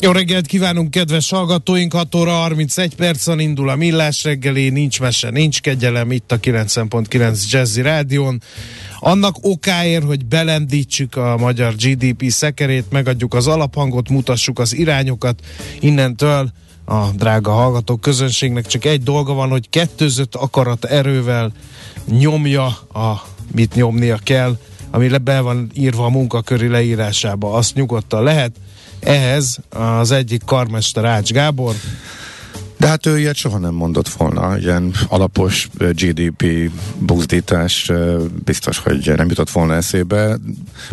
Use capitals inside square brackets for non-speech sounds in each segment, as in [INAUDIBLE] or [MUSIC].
Jó reggelt kívánunk, kedves hallgatóink! 6 óra 31 percen indul a Millás reggeli, nincs mese, nincs kegyelem itt a 90.9 Jazzy Rádion. Annak okáért, hogy belendítsük a magyar GDP szekerét, megadjuk az alaphangot, mutassuk az irányokat innentől a drága hallgatók közönségnek csak egy dolga van, hogy kettőzött akarat erővel nyomja, a, mit nyomnia kell, ami be van írva a munkaköri leírásába, azt nyugodtan lehet. Ehhez az egyik karmester Ács Gábor, De hát ő ilyet soha nem mondott volna, ilyen alapos GDP buzdítás biztos, hogy nem jutott volna eszébe.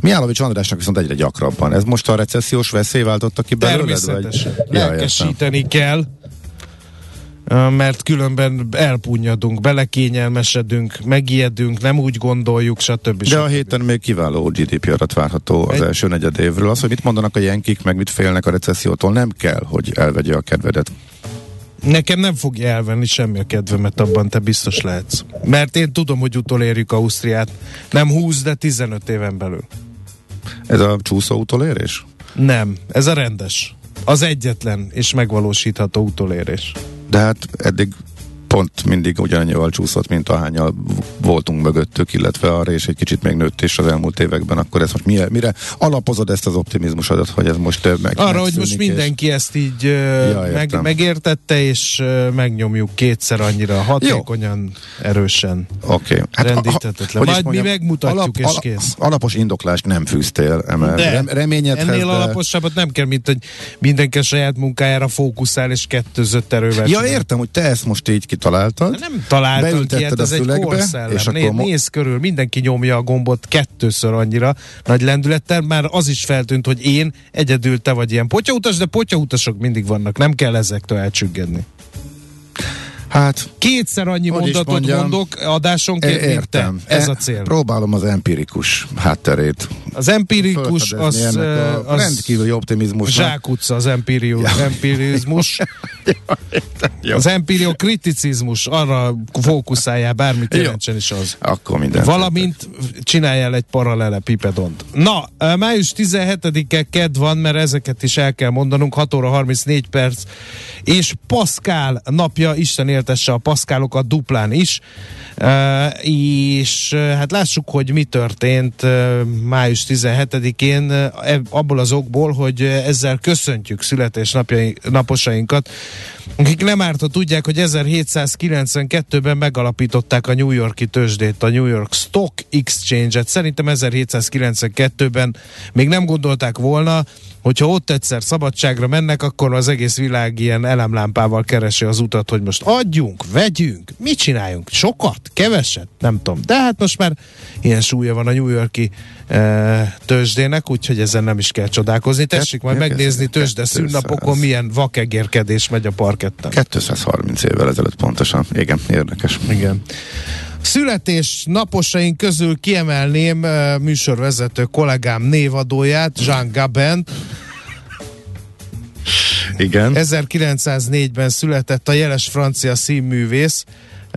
Mihálovics Andrásnak viszont egyre gyakrabban. Ez most a recessziós veszély váltotta ki belőled? Természetesen. Vagy? Ja. Lelkesíteni kell, mert különben elpunyadunk, belekényelmesedünk, megijedünk, nem úgy gondoljuk, stb. De a stb. héten még kiváló GDP adat várható az Egy- első negyed évről. Az, hogy mit mondanak a jenkik, meg mit félnek a recessziótól, nem kell, hogy elvegye a kedvedet. Nekem nem fogja elvenni semmi a kedvemet abban, te biztos lehetsz. Mert én tudom, hogy utolérjük Ausztriát. Nem 20, de 15 éven belül. Ez a csúszó utolérés? Nem, ez a rendes. Az egyetlen és megvalósítható utolérés. De hát eddig pont mindig ugyanannyival csúszott, mint ahányal voltunk mögöttük, illetve arra és egy kicsit még nőtt is az elmúlt években, akkor ez most mire, mire alapozod ezt az optimizmusodat, hogy ez most ö, meg Arra, hogy most megszűnik, és- mindenki ezt így Ja, meg, megértette, és megnyomjuk kétszer annyira hatékonyan, erősen. Oké. Okay. Rendíthetetlen. hogy is Majd mi megmutatjuk, és kész. Alapos indoklást nem fűztél, emel. De Rem, reményedhez, ennél de... alaposabbat nem kell, mint hogy mindenki a saját munkájára fókuszál, és kettőzött erővel. Ja, csinál. értem, hogy te ezt most így kitaláltad. Nem találtam Beültetted ilyet, a ez egy korszellem. és Né, akkor nézz körül, mindenki nyomja a gombot kettőször annyira nagy lendülettel, már az is feltűnt, hogy én egyedül te vagy ilyen potyautas, de potyautasok mindig vannak, nem kell ezektől elcsüggedni. Hát, Kétszer annyi mondatot mondjam, mondok adásonként, mint te. Ez E- a cél. Próbálom az empirikus hátterét. Az empirikus, az, a az rendkívüli optimizmusnak. zsákutca az empirius, Ja. empirizmus. [LAUGHS] Jó. Az empiriokriticizmus, arra fókuszáljál, bármit jelentsen is az. Akkor minden. Valamint csináljál egy paralele pipedont. Na, eh, május 17-e ked van, mert ezeket is el kell mondanunk, 6 óra 34 perc, és Pascal napja, Isten éltesse a Pascalokat duplán is, és hát lássuk, hogy mi történt május 17-én, eh, eb- abból az okból, hogy ezzel köszöntjük születésnaposainkat, akik nem árt, ha tudják, hogy 1792-ben megalapították a New Yorki tőzsdét, a New York Stock Exchange-et. Szerintem 1792-ben még nem gondolták volna, hogyha ott egyszer szabadságra mennek, akkor az egész világ ilyen elemlámpával keresi az utat, hogy most adjunk, vegyünk, mit csináljunk? Sokat? Keveset? Nem tudom. De hát most már ilyen súlya van a New Yorki e, tőzsdének, úgyhogy ezen nem is kell csodálkozni. Tessék majd megnézni tőzsde 200. szűnnapokon milyen vakegérkedés megy a parketten. 230 évvel ezelőtt pontosan. Igen, érdekes. Igen. Születés naposaink közül kiemelném műsorvezető kollégám névadóját, Jean Gabent. Igen. 1904-ben született a jeles francia színművész,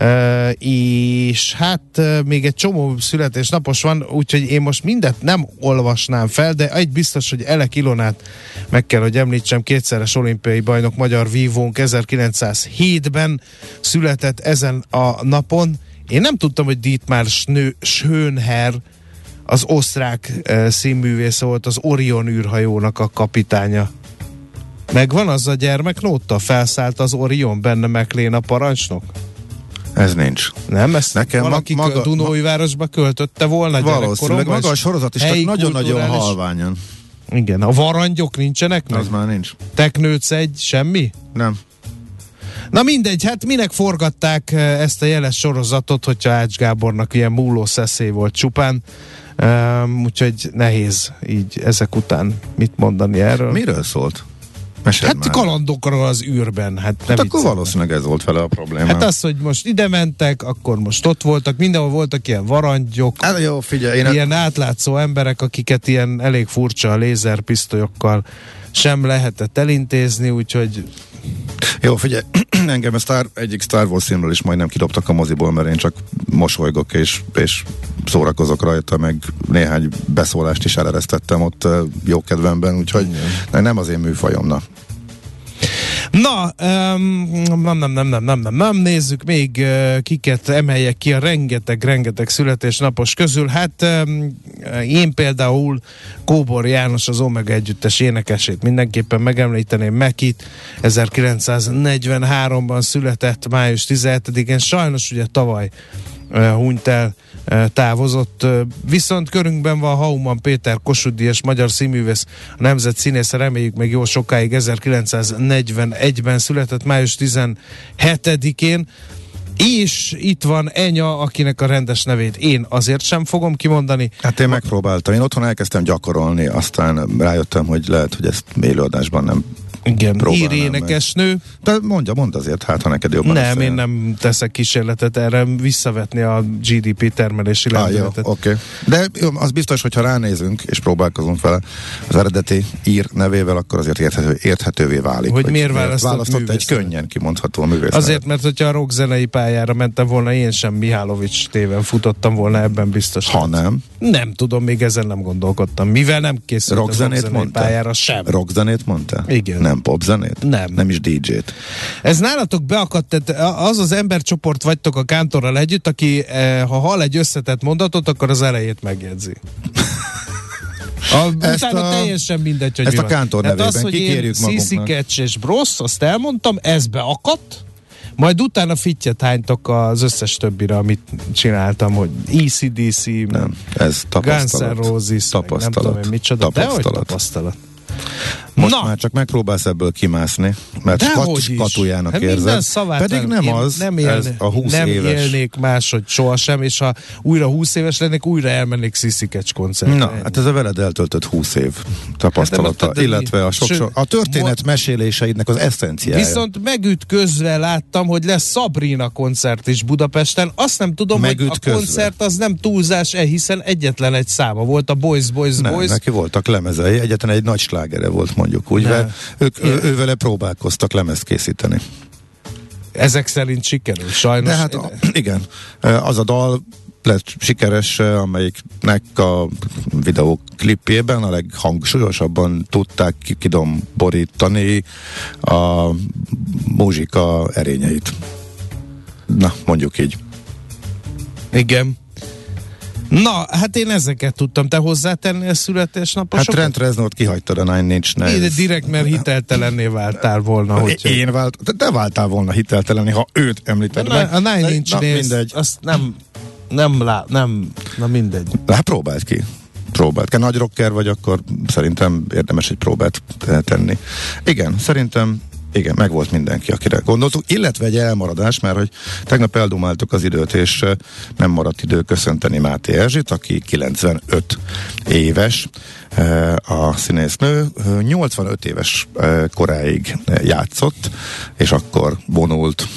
Uh, és hát uh, még egy csomó születésnapos van, úgyhogy én most mindet nem olvasnám fel, de egy biztos, hogy Elek Ilonát meg kell, hogy említsem, kétszeres olimpiai bajnok magyar vívónk 1907-ben született ezen a napon. Én nem tudtam, hogy Dietmar Schönherr az osztrák uh, színművész volt, az Orion űrhajónak a kapitánya. Megvan az a gyermeknóta? Felszállt az Orion, benne McLean a parancsnok? Ez nincs. Nem, ezt Nekem valaki maga, maga, Dunói városba költötte volna Valószínűleg maga a sorozat is csak nagyon-nagyon halványan. Igen, a varangyok nincsenek meg? Az már nincs. Teknőc egy, semmi? Nem. Na mindegy, hát minek forgatták eh, ezt a jeles sorozatot, hogyha Ács Gábornak ilyen múló szeszély volt csupán. Um, úgyhogy nehéz így ezek után mit mondani erről. Miről szólt? Mesed hát már. kalandokra az űrben. Hát, hát akkor valószínűleg ez volt vele a probléma. Hát az, hogy most ide mentek, akkor most ott voltak, mindenhol voltak ilyen varangyok, hát jó, figyelj, én ilyen a... átlátszó emberek, akiket ilyen elég furcsa lézerpisztolyokkal sem lehetett elintézni, úgyhogy jó, figyelj, [CLEARS THROAT] engem a Star, egyik Star Wars filmről is majdnem kidobtak a moziból, mert én csak mosolygok és, és szórakozok rajta, meg néhány beszólást is eleresztettem ott jó kedvemben, úgyhogy Igen. nem az én műfajom, na. Um, nem, nem, nem, nem, nem, nem, nem, nézzük még uh, kiket emeljek ki a rengeteg, rengeteg születésnapos közül. Hát um, én például Kóbor János az Omega együttes énekesét mindenképpen megemlíteném Mekit, 1943-ban született május 17-én, sajnos ugye tavaly uh, hunyt el távozott. Viszont körünkben van Hauman Péter Kossuth magyar színművész, a nemzet színésze, reméljük meg jó sokáig 1941-ben született, május 17-én. És itt van Enya, akinek a rendes nevét én azért sem fogom kimondani. Hát én megpróbáltam. Én otthon elkezdtem gyakorolni, aztán rájöttem, hogy lehet, hogy ezt élőadásban nem igen, ír énekesnő. De mondja, mondd azért, hát ha neked jobban Nem, én nem teszek kísérletet erre visszavetni a GDP termelési lendületet. Ah, Oké, okay. De jó, az biztos, hogyha ránézünk és próbálkozunk vele az eredeti ír nevével, akkor azért érthető, érthetővé válik. Hogy, hogy miért választott, választott egy könnyen kimondható művész. Azért, mert hogyha a rockzenei pályára mentem volna, én sem Mihálovics téven futottam volna ebben biztos. Ha nem? Nem tudom, még ezen nem gondolkodtam. Mivel nem készült rockzenét a rockzenei pályára sem. Rockzenét mondta? Igen. Nem popzenét? Nem. Nem is DJ-t? Ez nálatok beakadt, tehát az az embercsoport vagytok a kántorral együtt, aki eh, ha hall egy összetett mondatot, akkor az elejét megjegyzi. [LAUGHS] A, ezt utána a, teljesen mindegy, hogy Ezt a kántor nevében az, hogy kikérjük én magunknak. és Brosz, azt elmondtam, ez beakadt, majd utána fittyet hánytok az összes többire, amit csináltam, hogy ECDC, nem, ez tapasztalat. Guns N' Roses, tapasztalat. nem tudom én micsoda, tapasztalat. de hogy tapasztalat. Most Na. már csak megpróbálsz ebből kimászni, mert De kat, katujának hát érzed. Pedig nem az, nem élne, ez a 20 nem éves. élnék máshogy sohasem, és ha újra 20 éves lennék, újra elmennék Sziszikecs koncertre. Na, hát ez a veled eltöltött 20 év tapasztalata, hát illetve a, sok, sok, a történet meséléseidnek az eszenciája. Viszont megütközve láttam, hogy lesz Sabrina koncert is Budapesten. Azt nem tudom, megütközve. hogy a koncert az nem túlzás-e, hiszen egyetlen egy száma volt, a Boys, Boys, nem, Boys. neki voltak lemezei, egyetlen egy nagy slágere volt mondjuk úgy, mert ők ő, ő vele próbálkoztak lemezt készíteni. Ezek szerint sikerül, sajnos. De hát a, igen, az a dal lett sikeres, amelyiknek a videóklipjében a leghangsúlyosabban tudták kidomborítani a muzsika erényeit. Na, mondjuk így. Igen. Na, hát én ezeket tudtam. Te hozzátenni a születésnaposokat? Hát Trent Reznort kihagytad a Nine Inch Nails. direkt, mert hiteltelenné váltál volna. Hogy én vált, te, váltál volna hiteltelenni, ha őt említed a, meg. A Nine Inch na, Nails, mindegy. azt nem, nem, lá, nem, na mindegy. Hát próbáld ki próbált. Kell nagy rocker vagy, akkor szerintem érdemes egy próbát tenni. Igen, szerintem igen, meg volt mindenki, akire gondoltuk, illetve egy elmaradás, mert hogy tegnap eldumáltuk az időt, és nem maradt idő köszönteni Máté Erzsit, aki 95 éves, a színésznő. 85 éves koráig játszott, és akkor vonult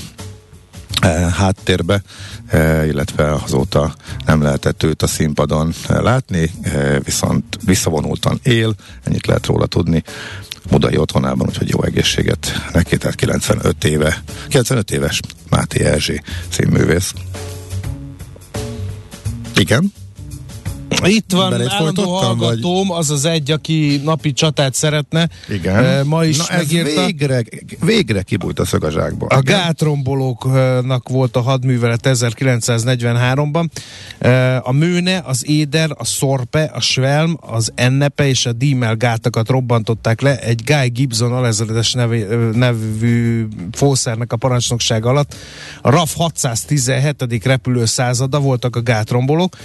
háttérbe, eh, illetve azóta nem lehetett őt a színpadon látni, eh, viszont visszavonultan él, ennyit lehet róla tudni. Budai otthonában, úgyhogy jó egészséget neki, tehát 95 éve, 95 éves Máté Erzsé színművész. Igen? Itt van Belét állandó hallgatóm, az az egy, aki napi csatát szeretne. Igen. E, Ma is Na ez megírta. végre, végre kibújt a szög a zsákból. A Igen? gátrombolóknak volt a hadművelet 1943-ban. E, A Mőne, az Éder, a Szorpe, a Svelm, az Ennepe és a Dímel gátakat robbantották le egy Guy Gibson alezredes nevű, nevű fószernek a parancsnokság alatt. A RAF 617. repülő százada voltak a gátrombolók.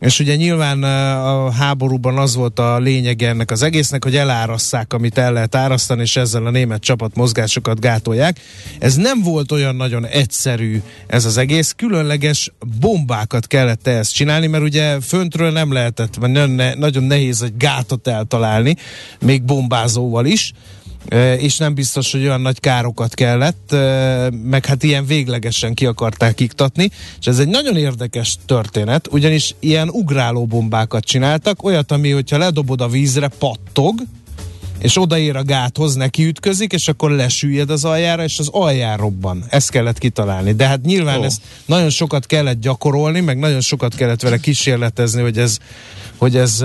És ugye nyilván a háborúban az volt a lényeg ennek az egésznek, hogy elárasszák, amit el lehet árasztani, és ezzel a német csapat mozgásokat gátolják. Ez nem volt olyan nagyon egyszerű ez az egész, különleges bombákat kellett ehhez csinálni, mert ugye föntről nem lehetett, mert nagyon nehéz egy gátot eltalálni, még bombázóval is. És nem biztos, hogy olyan nagy károkat kellett, meg hát ilyen véglegesen ki akarták iktatni, és ez egy nagyon érdekes történet, ugyanis ilyen ugráló bombákat csináltak, olyat, ami, hogyha ledobod a vízre, pattog, és odaér a gáthoz, neki ütközik, és akkor lesüllyed az aljára, és az alján robban. Ezt kellett kitalálni. De hát nyilván oh. ezt nagyon sokat kellett gyakorolni, meg nagyon sokat kellett vele kísérletezni, hogy ez, hogy ez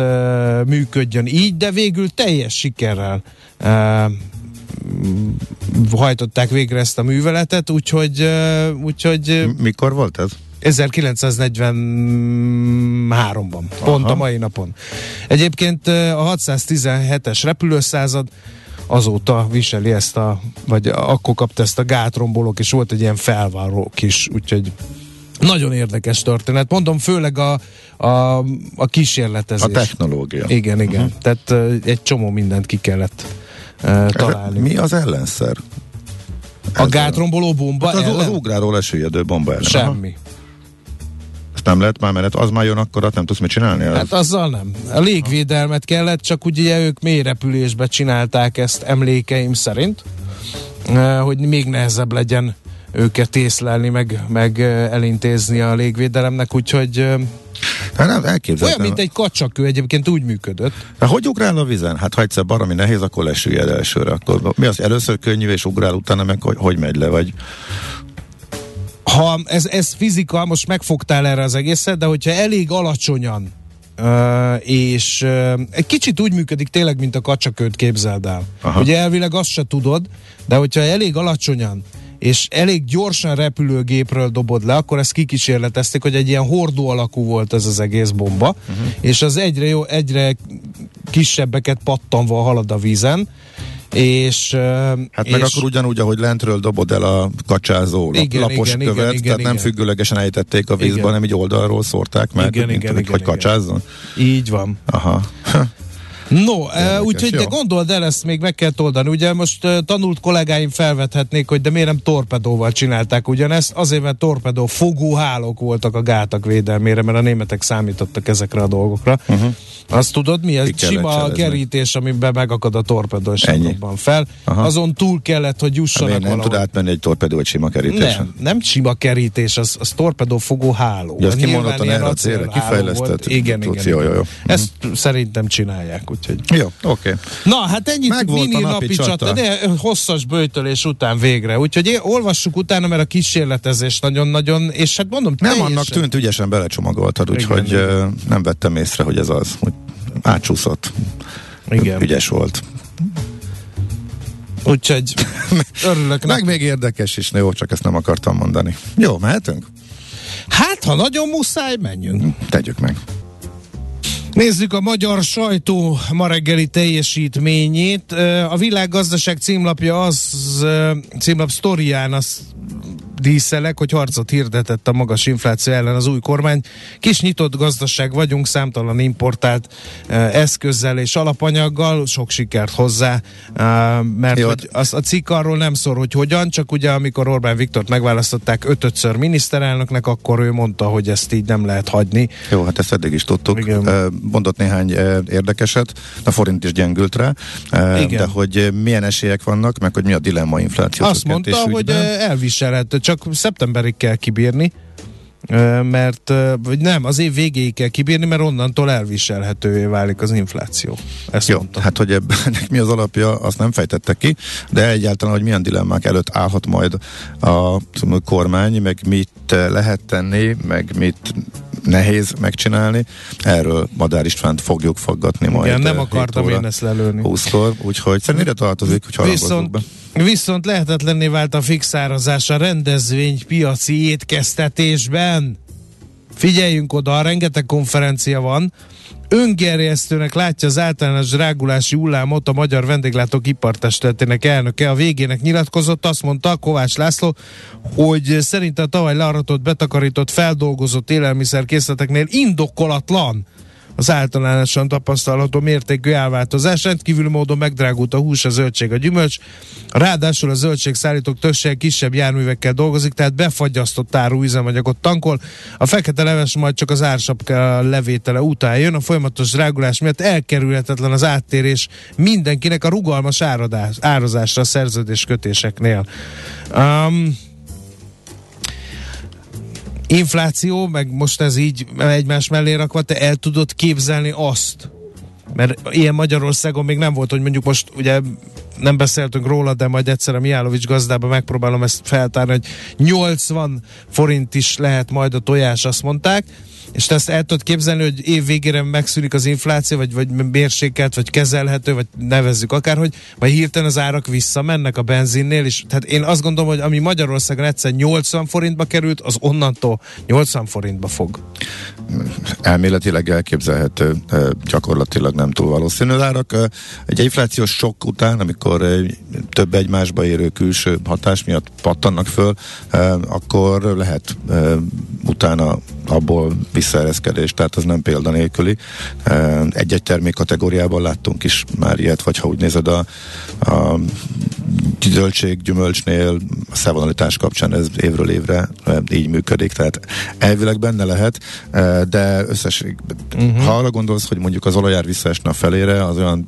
működjön így, de végül teljes sikerrel hajtották végre ezt a műveletet, úgyhogy, úgyhogy Mikor volt ez? 1943-ban, pont a mai napon. Egyébként a 617-es repülőszázad azóta viseli ezt a, vagy akkor kapta ezt a gátrombolók, és volt egy ilyen felvárók is, úgyhogy nagyon érdekes történet. Mondom, főleg a, a, a kísérletezés. A technológia. Igen, igen. Uh-huh. Tehát uh, egy csomó mindent ki kellett uh, találni. Mi az ellenszer? A gátromboló bomba Hát az, az ellen? ugráló lesüllyedő bomba ellen. Aha. Semmi. Ezt nem lehet már, mert az már jön akkor, nem tudsz mit csinálni? Hát azzal nem. A légvédelmet kellett, csak ugye ők mély repülésbe csinálták ezt emlékeim szerint, hogy még nehezebb legyen őket észlelni, meg, meg elintézni a légvédelemnek, úgyhogy hát nem, olyan, mint egy kacsakő, egyébként úgy működött. Hát hogy ugrál a vízen? Hát ha egyszer baromi nehéz, akkor lesüllyed elsőre. Akkor mi az először könnyű és ugrál, utána meg hogy, hogy megy le, vagy Ha ez, ez fizika, most megfogtál erre az egészet, de hogyha elég alacsonyan Uh, és uh, egy kicsit úgy működik tényleg, mint a kacsakőt képzeld el. Aha. Ugye elvileg azt se tudod, de hogyha elég alacsonyan és elég gyorsan repülőgépről dobod le, akkor ezt kikísérletezték, hogy egy ilyen hordó alakú volt ez az egész bomba, uh-huh. és az egyre, jó, egyre kisebbeket pattanva halad a vízen, és... Hát meg és, akkor ugyanúgy, ahogy lentről dobod el a kacsázó lap, Igen, lapos igen, követ, igen, tehát igen, nem igen. függőlegesen ejtették a vízbe, Igen. hanem így oldalról szórták meg, Igen, mint igen, hogy, igen, hogy igen. kacsázzon. Így van. Aha. [LAUGHS] No, uh, úgyhogy te gondold el, ezt még meg kell oldani. Ugye most uh, tanult kollégáim felvethetnék, hogy de miért nem torpedóval csinálták ugyanezt? Azért, mert torpedó fogóhálók voltak a gátak védelmére, mert a németek számítottak ezekre a dolgokra. Uh-huh. Azt tudod, mi ez? Ki Sima cselezni. kerítés, amiben megakad a torpedó, és robban fel. Aha. Azon túl kellett, hogy jussanak nem valahol. tud átmenni egy torpedó egy sima kerítésen? Nem, nem sima kerítés, az, az torpedó fogó háló. Ja, Az kimondottan erre a célra kifejlesztett. Igen, igen, tudsz, jó, jó, jó. Ezt szerintem csinálják, úgyhogy. Jó, oké. Na, hát ennyit Meg volt mini a napi, napi csata, csata. de hosszas böjtölés után végre. Úgyhogy én olvassuk utána, mert a kísérletezés nagyon-nagyon, és hát mondom, Nem annak tűnt, ügyesen belecsomagoltad, úgyhogy igen. nem vettem észre, hogy ez az, hogy átsúszott. Igen. Ügyes volt. Úgyhogy [LAUGHS] örülök. Meg még érdekes is, jó, csak ezt nem akartam mondani. Jó, mehetünk? Hát, ha nagyon muszáj, menjünk. Tegyük meg. Nézzük a magyar sajtó ma reggeli teljesítményét. A világgazdaság címlapja az, címlap sztorián az díszelek, hogy harcot hirdetett a magas infláció ellen az új kormány. Kis nyitott gazdaság vagyunk, számtalan importált ö, eszközzel és alapanyaggal, sok sikert hozzá, ö, mert Jó, hogy az, a cikk arról nem szól, hogy hogyan, csak ugye amikor Orbán Viktort megválasztották ötötször miniszterelnöknek, akkor ő mondta, hogy ezt így nem lehet hagyni. Jó, hát ezt eddig is tudtuk. Igen. Ö, Mondott néhány érdekeset, a forint is gyengült rá, Igen. de hogy milyen esélyek vannak, meg hogy mi a dilemma infláció Azt mondta, hogy elviselhető, csak csak szeptemberig kell kibírni, mert, vagy nem, az év végéig kell kibírni, mert onnantól elviselhetővé válik az infláció. Ezt Jó, mondta. hát hogy ebben [LAUGHS] mi az alapja, azt nem fejtettek ki, de egyáltalán, hogy milyen dilemmák előtt állhat majd a tudom, kormány, meg mit lehet tenni, meg mit nehéz megcsinálni. Erről Madár Istvánt fogjuk faggatni majd. Igen, nem eh, akartam 7 óra én ezt lelőni. 20-kor, úgyhogy szerintem ide tartozik, hogy Viszont, be. viszont lehetetlenné vált a fixárazás a rendezvénypiaci étkeztetésben. Figyeljünk oda, rengeteg konferencia van. Öngerjesztőnek látja az általános drágulási hullámot a Magyar Vendéglátók Ipartestületének elnöke. A végének nyilatkozott, azt mondta Kovács László, hogy szerinte a tavaly learatott, betakarított, feldolgozott élelmiszerkészleteknél indokolatlan az általánosan tapasztalható mértékű elváltozás. Rendkívül módon megdrágult a hús, a zöldség, a gyümölcs. Ráadásul a zöldségszállítók többsége kisebb járművekkel dolgozik, tehát befagyasztott áru üzemanyagot tankol. A fekete leves majd csak az ársapka levétele után jön. A folyamatos drágulás miatt elkerülhetetlen az áttérés mindenkinek a rugalmas áradás, árazásra a szerződéskötéseknél. Um, infláció, meg most ez így egymás mellé rakva, te el tudod képzelni azt, mert ilyen Magyarországon még nem volt, hogy mondjuk most ugye nem beszéltünk róla, de majd egyszer a Mijálovics gazdában megpróbálom ezt feltárni, hogy 80 forint is lehet majd a tojás, azt mondták, és te ezt el tudod képzelni, hogy év végére megszűnik az infláció, vagy, vagy mérsékelt, vagy kezelhető, vagy nevezzük akárhogy, vagy hirtelen az árak visszamennek a benzinnél, és tehát én azt gondolom, hogy ami Magyarországon egyszer 80 forintba került, az onnantól 80 forintba fog. Elméletileg elképzelhető, gyakorlatilag nem túl valószínű árak. Egy inflációs sok után, amikor több egymásba érő külső hatás miatt pattannak föl, akkor lehet utána abból visszaereszkedés, tehát az nem példanélküli. Egy-egy termék kategóriában láttunk is már ilyet, vagy ha úgy nézed a, a zöldség, gyümölcsnél, a szevonalitás kapcsán ez évről évre így működik, tehát elvileg benne lehet, de összességben, uh-huh. ha arra gondolsz, hogy mondjuk az olajár visszaesne a felére, az olyan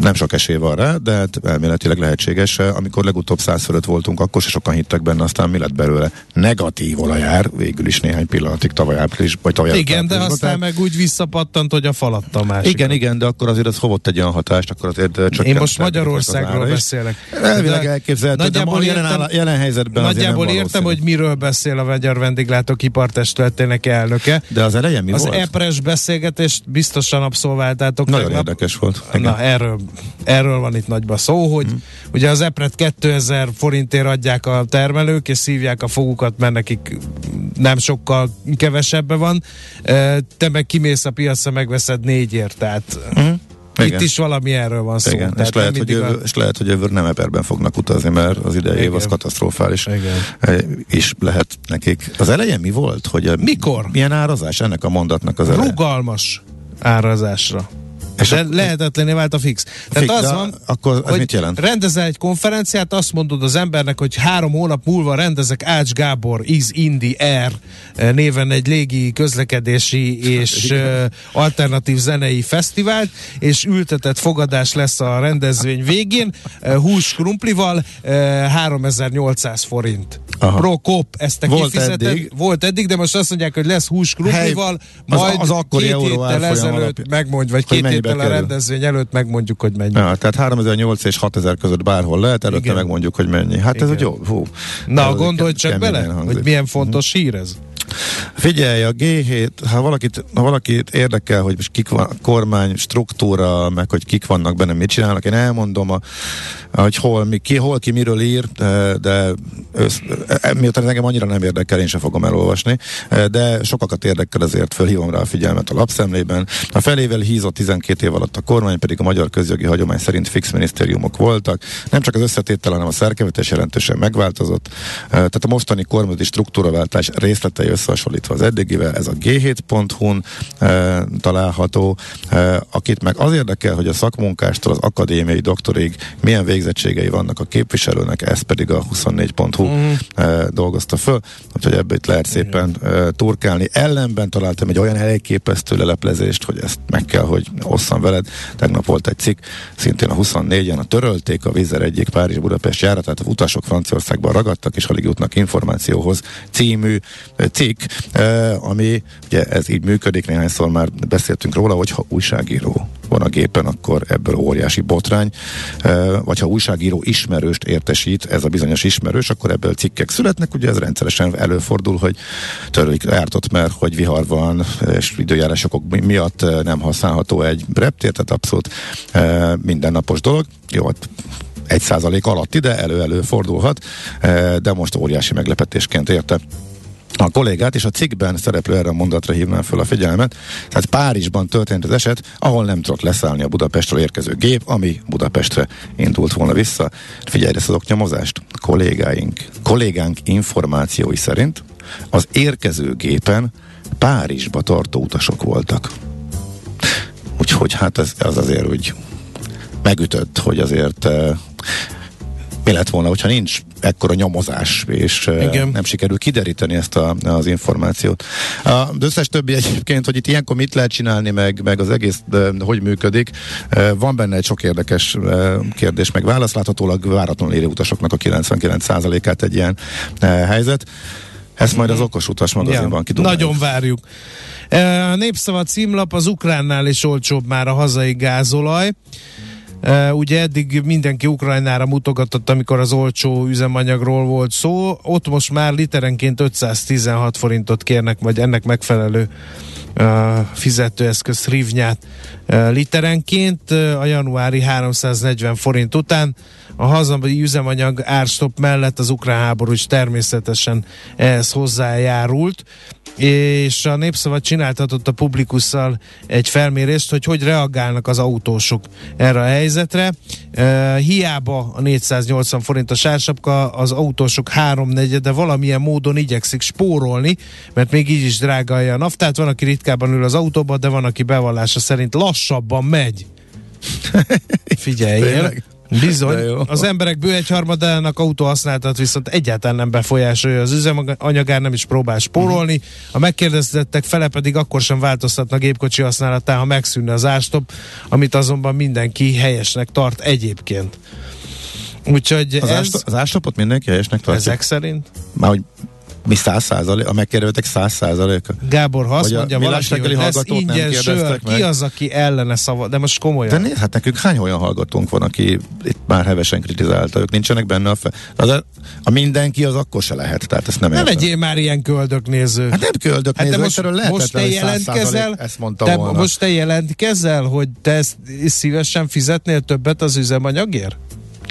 nem sok esély van rá, de hát elméletileg lehetséges. Amikor legutóbb 100 fölött voltunk, akkor se sokan hittek benne, aztán mi lett belőle? Negatív olajár, végül is néhány pillanatig tavaly április, vagy tavaly Igen, de aztán tehát- meg úgy visszapattant, hogy a falatta másik. igen, igen, de akkor azért ez hovott egy olyan hatást, akkor azért csökkent. Én most Magyarországról beszélek. Elvileg De elképzelhető, de nagyjából ma jelen, értem- áll- jelen helyzetben Nagyjából értem, valószínű. hogy miről beszél a Magyar Vendéglátók Ipartestületének elnöke. De az eleje mi Az volt? EPRES beszélgetést biztosan abszolváltátok. Nagyon tegnap. érdekes volt. Igen. Na, erről, erről van itt nagyba szó, hogy hmm. ugye az EPRET 2000 forintért adják a termelők, és szívják a fogukat, mert nekik nem sokkal kevesebbe van. Te meg kimész a piacra, megveszed négyért, tehát itt Igen. is valami erről van szó. Igen, és lehet, hogy jövő, és lehet, hogy jövő nem eperben fognak utazni, mert az idei év az katasztrofális Igen. Is lehet nekik. Az eleje mi volt? Hogy a- Mikor? Milyen árazás ennek a mondatnak az eleje? rugalmas árazásra. És de akkor- lehetetlené vált a fix. Tehát Fix, az van, akkor ez hogy mit jelent? rendezel egy konferenciát, azt mondod az embernek, hogy három hónap múlva rendezek Ács Gábor Is Indi Air eh, néven egy légi közlekedési és [LAUGHS] eh, alternatív zenei fesztivált, és ültetett fogadás lesz a rendezvény végén, eh, hús krumplival, eh, 3800 forint. Aha. Pro kop, ezt te Volt kifizeted. eddig. Volt eddig, de most azt mondják, hogy lesz hús krumplival, az- majd az akkori két euró héttel ezelőtt megmondj, vagy Hogy két mennyibe héttel a rendezvény előtt megmondjuk, hogy mennyi. Ja, tehát 3008 és 6000 között bárhol lehet, előtte Igen. megmondjuk, hogy mennyi. Hát ez Igen. egy jó. Hú, Na, Ez gondolj csak bele, hangzik. hogy milyen fontos hír ez. Figyelj, a G7, ha valakit, ha valakit érdekel, hogy most kik van, a kormány struktúra, meg hogy kik vannak benne, mit csinálnak, én elmondom, a, hogy hol, mi, ki, hol ki miről ír, de, de össz, e- miután engem annyira nem érdekel, én sem fogom elolvasni, e, de sokakat érdekel, ezért fölhívom rá a figyelmet a lapszemlében. A felével hízott 12 év alatt a kormány, pedig a magyar közjogi hagyomány szerint fix minisztériumok voltak. Nem csak az összetétel, hanem a szerkezetes jelentősen megváltozott. E, Tehát a mostani kormányzati struktúraváltás részletei összehasonlítva az eddigivel, ez a g7.hu-n e, található. E, akit meg az érdekel, hogy a szakmunkástól az akadémiai doktorig milyen végzettségei vannak a képviselőnek, ez pedig a 24.hu mm. e, dolgozta föl, úgyhogy ebből itt lehet szépen e, turkálni. Ellenben találtam egy olyan elképesztő leleplezést, hogy ezt meg kell, hogy osszam veled. Tegnap volt egy cikk, szintén a 24-en, a törölték a vízer egyik Párizs-Budapest járatát, utasok Franciaországban ragadtak, és alig jutnak információhoz című cikk, ami ugye ez így működik, néhányszor már beszéltünk róla, hogyha újságíró van a gépen, akkor ebből óriási botrány, vagy ha újságíró ismerőst értesít, ez a bizonyos ismerős, akkor ebből cikkek születnek, ugye ez rendszeresen előfordul, hogy törlik ártott, mert hogy vihar van, és időjárások miatt nem használható egy reptér, tehát abszolút mindennapos dolog. Jó, hát egy százalék alatt ide elő-elő fordulhat, de most óriási meglepetésként érte a kollégát, és a cikkben szereplő erre a mondatra hívnám fel a figyelmet. Tehát Párizsban történt az eset, ahol nem tudott leszállni a Budapestről érkező gép, ami Budapestre indult volna vissza. Figyelj ezt az oknyomozást. Kollégáink, kollégánk információi szerint az érkező gépen Párizsba tartó utasok voltak. Úgyhogy hát ez, az azért úgy megütött, hogy azért uh, mi lett volna, hogyha nincs ekkora nyomozás, és Igen. nem sikerül kideríteni ezt a, az információt. A összes többi egyébként, hogy itt ilyenkor mit lehet csinálni, meg, meg az egész de, hogy működik, van benne egy sok érdekes kérdés, meg válasz, láthatólag váratlanul érő utasoknak a 99%-át egy ilyen helyzet. Ezt majd az okos utas magazinban ja, Nagyon várjuk. A Népszava címlap az ukránnál is olcsóbb már a hazai gázolaj. Ugye eddig mindenki Ukrajnára mutogatott, amikor az olcsó üzemanyagról volt szó. Ott most már literenként 516 forintot kérnek, vagy ennek megfelelő fizetőeszköz rivnyát literenként. A januári 340 forint után a hazai üzemanyag árstop mellett az ukrán háború is természetesen ehhez hozzájárult és a Népszava csináltatott a publikusszal egy felmérést, hogy hogy reagálnak az autósok erre a helyzetre. Hiába a 480 forint a sársapka, az autósok háromnegyede valamilyen módon igyekszik spórolni, mert még így is drága a naftát. Van, aki ritkában ül az autóba, de van, aki bevallása szerint lassabban megy. [LAUGHS] Figyelj, Bizony. Az emberek bő egyharmadának autóhasználatot viszont egyáltalán nem befolyásolja az üzemanyagár, nem is próbál spórolni. A megkérdezettek fele pedig akkor sem változtatna gépkocsi használatán, ha megszűnne az árstop, amit azonban mindenki helyesnek tart egyébként. Úgyhogy az, ez, az árstopot mindenki helyesnek tartja? Ezek szerint? Már hogy mi száz százalék? A megkérdőtek száz százalék? Gábor, ha azt mondja valaki, hogy lesz ingyen sör, ki az, aki ellene szava? De most komolyan. De nézd, hát nekünk hány olyan hallgatónk van, aki itt már hevesen kritizálta, ők nincsenek benne a fe... A, a mindenki az akkor se lehet, tehát ezt nem Ne legyél már ilyen köldöknéző. Hát nem köldöknéző, hát de most, most te jelentkezel, ezt mondta te volna. most te jelentkezel, hogy te ezt szívesen fizetnél többet az üzemanyagért?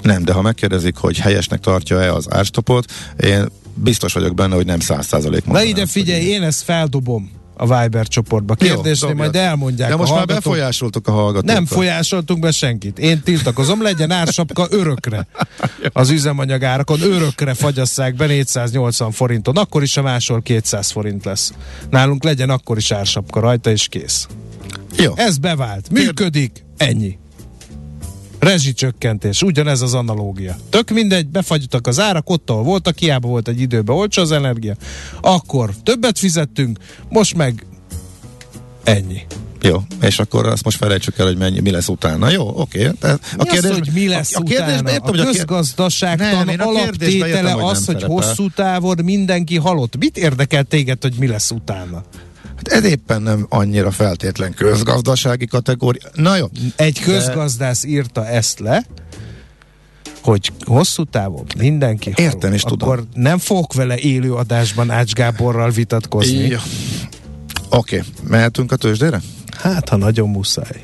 Nem, de ha megkérdezik, hogy helyesnek tartja-e az árstopot, én biztos vagyok benne, hogy nem száz százalék. Na ide figyelj, én ezt feldobom a Viber csoportba. Kérdésnél majd elmondják De most már befolyásoltuk a hallgatókat. Nem folyásoltunk be senkit. Én tiltakozom, legyen ársapka örökre. [LAUGHS] Az üzemanyagárakon örökre fagyasszák be 480 forinton. Akkor is a másol 200 forint lesz. Nálunk legyen akkor is ársapka rajta, és kész. Jó. Ez bevált. Működik. Ennyi rezsicsökkentés, ugyanez az analógia. Tök mindegy, befagytak az árak, ott ahol voltak, hiába volt egy időben olcsó az energia, akkor többet fizettünk, most meg ennyi. Jó, és akkor azt most felejtsük el, hogy mennyi, mi lesz utána. Jó, oké. Okay. A mi kérdés, az, hogy mi lesz a, a kérdés, utána? Értem, a közgazdaságtan nem, alaptétele értem, az, hogy, hogy hosszú távon mindenki halott. Mit érdekel téged, hogy mi lesz utána? Hát ez éppen nem annyira feltétlen közgazdasági kategória. Na jó. Egy közgazdász de... írta ezt le, hogy hosszú távon mindenki Értem haló, és tudom. Akkor nem fogok vele élő adásban Ács Gáborral vitatkozni. Oké, okay. mehetünk a tőzsdére? Hát, ha nagyon muszáj.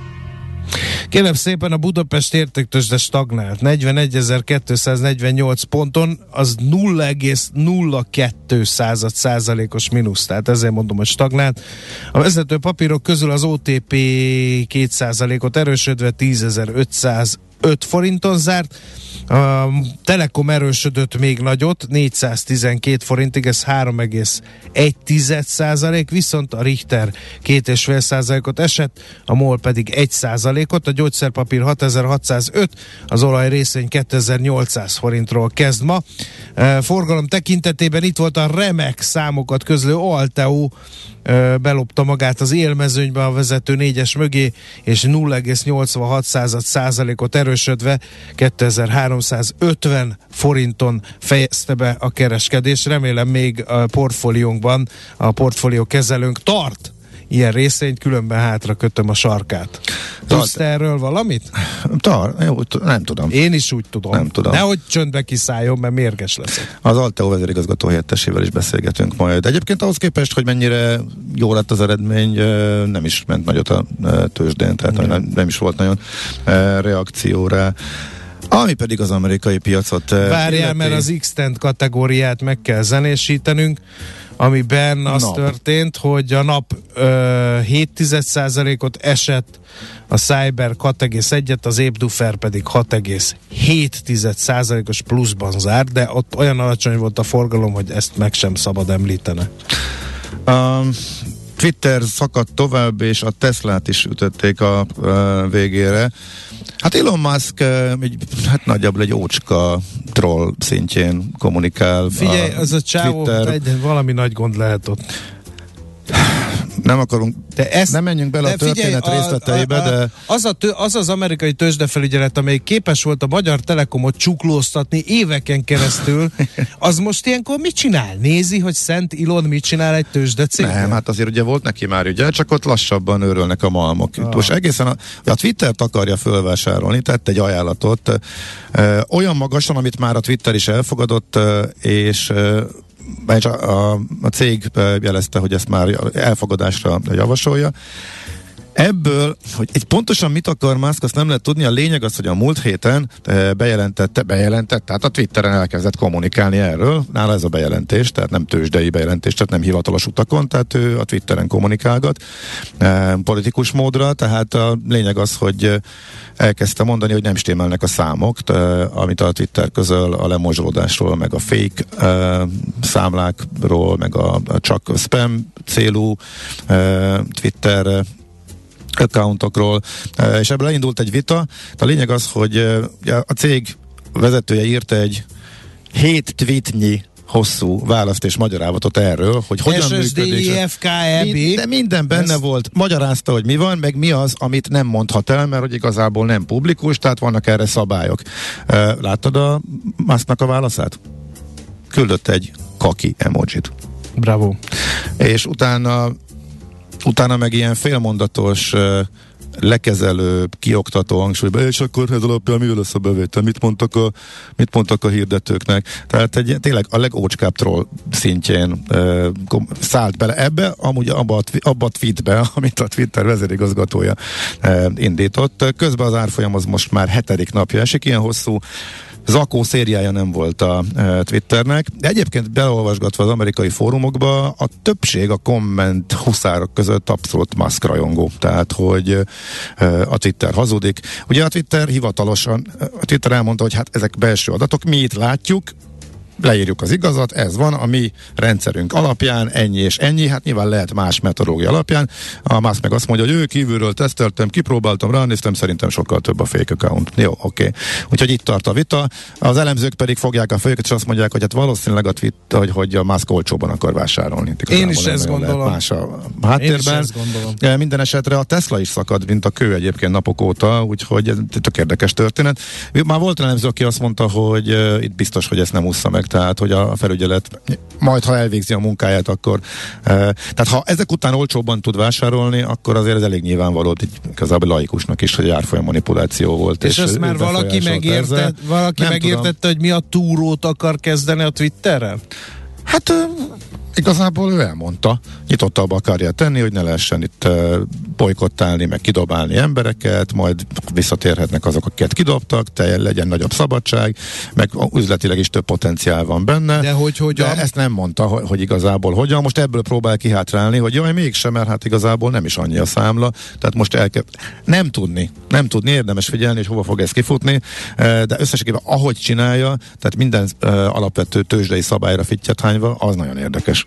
Kérem szépen a Budapest értéktősde stagnált 41.248 ponton, az 0,02 század százalékos mínusz, tehát ezért mondom, hogy stagnált. A vezető papírok közül az OTP 2 százalékot erősödve 10.500 5 forinton zárt, a Telekom erősödött még nagyot, 412 forintig, ez 3,1 százalék, viszont a Richter 2,5 százalékot esett, a MOL pedig 1 százalékot, a gyógyszerpapír 6605, az olaj részvény 2800 forintról kezd ma. Forgalom tekintetében itt volt a remek számokat közlő Alteo, belopta magát az élmezőnybe a vezető négyes mögé, és 0,86 százalékot erősödve 2350 forinton fejezte be a kereskedés. Remélem még a portfóliónkban a portfólió kezelőnk tart ilyen részényt, különben hátra kötöm a sarkát. Tudsz te erről valamit? Tar, jó, nem tudom. Én is úgy tudom. Nem tudom. Nehogy csöndbe kiszálljon, mert mérges leszek. Az Alteo vezérigazgató helyettesével is beszélgetünk majd. Egyébként ahhoz képest, hogy mennyire jó lett az eredmény, nem is ment nagyot a tőzsdén, tehát nem, nem is volt nagyon reakció rá. Ami pedig az amerikai piacot... Várjál, illeti... mert az x kategóriát meg kell zenésítenünk amiben az nap. történt, hogy a nap ö, 7,1%-ot esett, a Cyber 6,1-et, az Ébdufer pedig 6,7%-os pluszban zárt, de ott olyan alacsony volt a forgalom, hogy ezt meg sem szabad említene. Um, Twitter szakadt tovább, és a Teslát is ütötték a, a végére. Hát Elon Musk egy, hát nagyjából egy ócska troll szintjén kommunikál. Figyelj, a az a csávó, egy, valami nagy gond lehet ott nem akarunk, de ezt, nem menjünk bele a történet figyelj, részleteibe, a, a, de... Az, a tő, az az amerikai tőzsdefelügyelet, amely képes volt a magyar telekomot csuklóztatni éveken keresztül, [LAUGHS] az most ilyenkor mit csinál? Nézi, hogy Szent Ilon mit csinál egy tőzsdecég? Nem, hát azért ugye volt neki már ugye, csak ott lassabban őrölnek a malmok. Ah. Most egészen a, a Twittert akarja fölvásárolni, tett egy ajánlatot, ö, olyan magasan, amit már a Twitter is elfogadott, ö, és ö, a, a, a cég jelezte, hogy ezt már elfogadásra javasolja. Ebből, hogy egy pontosan mit akar Musk, azt nem lehet tudni. A lényeg az, hogy a múlt héten bejelentette, bejelentett, tehát a Twitteren elkezdett kommunikálni erről. Nála ez a bejelentés, tehát nem tőzsdei bejelentés, tehát nem hivatalos utakon, tehát ő a Twitteren kommunikálgat politikus módra, tehát a lényeg az, hogy elkezdte mondani, hogy nem stémelnek a számok, amit a Twitter közöl a lemozsolódásról, meg a fake számlákról, meg a csak spam célú Twitter accountokról, és ebből elindult egy vita. A lényeg az, hogy a cég vezetője írta egy hét tweetnyi hosszú választ és magyarázatot erről, hogy hogyan SSD, működik. FKEB. De minden benne Ezt... volt. Magyarázta, hogy mi van, meg mi az, amit nem mondhat el, mert hogy igazából nem publikus, tehát vannak erre szabályok. Láttad a Musknak a válaszát? Küldött egy kaki emojit. Bravo. És utána utána meg ilyen félmondatos lekezelő, kioktató hangsúlyba, és akkor ez alapján mi lesz a bevétel, mit mondtak a, mit mondtak a hirdetőknek. Tehát egy, tényleg a legócskább troll szintjén e, szállt bele ebbe, amúgy abba a, abba a tweetbe, [LAUGHS] amit a Twitter vezérigazgatója e, indított. Közben az árfolyam az most már hetedik napja esik, ilyen hosszú zakó szériája nem volt a e, Twitternek. De egyébként beolvasgatva az amerikai fórumokba, a többség a komment huszárok között abszolút Musk rajongó. Tehát, hogy e, a Twitter hazudik. Ugye a Twitter hivatalosan, a Twitter elmondta, hogy hát ezek belső adatok, mi itt látjuk, leírjuk az igazat, ez van, a mi rendszerünk alapján, ennyi és ennyi, hát nyilván lehet más metodológia alapján. A Musk meg azt mondja, hogy ő kívülről teszteltem, kipróbáltam, ránéztem, szerintem sokkal több a fake account. Jó, oké. Okay. Úgyhogy itt tart a vita. Az elemzők pedig fogják a főket, és azt mondják, hogy hát valószínűleg a Twitter, hogy, hogy a Musk olcsóban akar vásárolni. Én is ezt gondolom. Más a háttérben. Én is ezt gondolom. Minden esetre a Tesla is szakad, mint a kő egyébként napok óta, úgyhogy ez tök érdekes történet. Már volt elemző, aki azt mondta, hogy itt biztos, hogy ezt nem ússza meg tehát hogy a felügyelet majd, ha elvégzi a munkáját, akkor e, tehát ha ezek után olcsóbban tud vásárolni, akkor azért ez elég nyilvánvaló, hogy igazából laikusnak is, hogy árfolyam manipuláció volt. És, és ezt már valaki, megértett, valaki megértette, hogy mi a túrót akar kezdeni a Twitterrel? Hát igazából ő elmondta, nyitottabb akarja tenni, hogy ne lehessen itt bolykottálni, meg kidobálni embereket, majd visszatérhetnek azok, akiket kidobtak, te legyen nagyobb szabadság, meg üzletileg is több potenciál van benne. De hogy hogyan? De ezt nem mondta, hogy, igazából hogyan. Most ebből próbál kihátrálni, hogy jaj, mégsem, mert hát igazából nem is annyi a számla. Tehát most el kell, nem tudni, nem tudni, érdemes figyelni, hogy hova fog ez kifutni, de összességében ahogy csinálja, tehát minden alapvető tőzsdei szabályra fittyet hányva, az nagyon érdekes.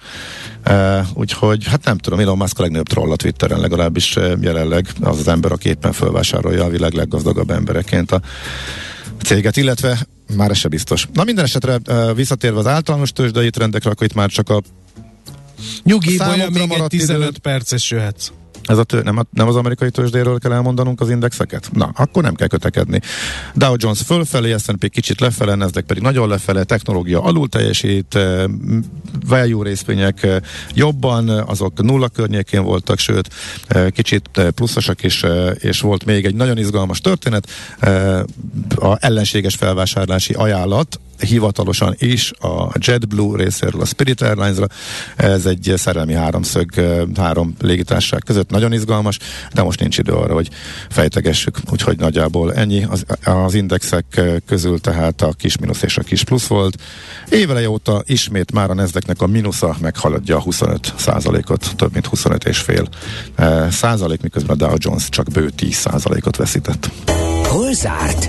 Uh, úgyhogy, hát nem tudom, Elon Musk a legnagyobb troll a Twitteren, legalábbis jelenleg az az ember, aki éppen fölvásárolja a világ leggazdagabb embereként a céget, illetve már ez se biztos. Na minden esetre uh, visszatérve az általános tőzsdei trendekre, akkor itt már csak a Nyugi, olyan még egy maradt 15 idő. perces jöhetsz. Ez a tő, nem, a- nem az amerikai tőzsdéről kell elmondanunk az indexeket? Na, akkor nem kell kötekedni. Dow Jones fölfelé, S&P kicsit lefele, Nasdaq pedig nagyon lefele, technológia alul teljesít, eh, value részvények eh, jobban, azok nulla környékén voltak, sőt, eh, kicsit pluszosak is, és volt még egy nagyon izgalmas történet, a ellenséges felvásárlási ajánlat, hivatalosan is a JetBlue részéről a Spirit Airlines-ra. Ez egy szerelmi háromszög három légitársaság között nagyon izgalmas, de most nincs idő arra, hogy fejtegessük. Úgyhogy nagyjából ennyi. Az, az indexek közül tehát a kis mínusz és a kis plusz volt. Éveleje óta ismét már a nezdeknek a mínusza meghaladja a 25 százalékot, több mint 25 és fél százalék, miközben a Dow Jones csak bő 10 százalékot veszített. Hol zárt?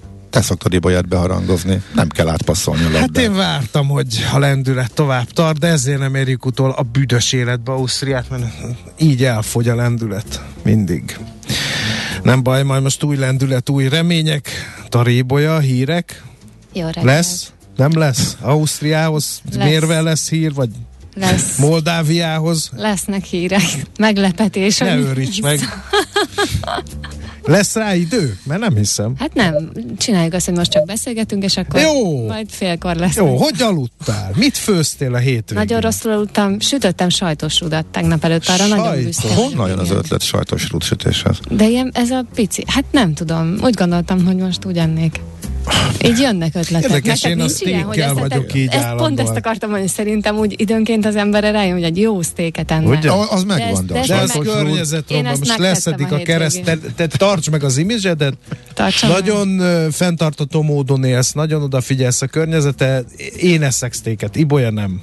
Te szoktad Ibolyát beharangozni, nem kell átpasszolni a labdát. Hát én vártam, hogy a lendület tovább tart, de ezért nem érjük utol a büdös életbe Ausztriát, mert így elfogy a lendület. Mindig. Nem baj, majd most új lendület, új remények, tarébolya, hírek. Jó reggelt. Lesz? Nem lesz? Ausztriához Lesz. mérve lesz hír, vagy Lesz. Moldáviához? Lesznek hírek. Meglepetés. Ne őríts meg. Lesz. Rá idő? Mert nem hiszem. Hát nem, csináljuk azt, hogy most csak beszélgetünk, és akkor Jó. majd félkor lesz. Jó, hogy aludtál? Mit főztél a hétvégén? Nagyon rosszul aludtam, sütöttem sajtos rudat tegnap előtt, arra Sajtos. nagyon büszke vagyok, Honnan jön az ötlet sajtos rúdsütéshez? De ilyen, ez a pici, hát nem tudom, úgy gondoltam, hogy most úgy ennék. Így jönnek ötletek. Érdekes, Neked én a hogy sztékkel ezt- vagyok így ezt, Pont ezt akartam mondani, szerintem úgy időnként az ember rájön, hogy egy jó sztéket enne. Ugye? Az megvan, de, de De környezetromba, ezt most megtettem leszedik a a kereszt, te, hétvégén. te tarts meg az imidzsedet, Tartsam meg. nagyon ö, fenntartató módon élsz, nagyon odafigyelsz a környezete, én eszek sztéket, Ibolya nem.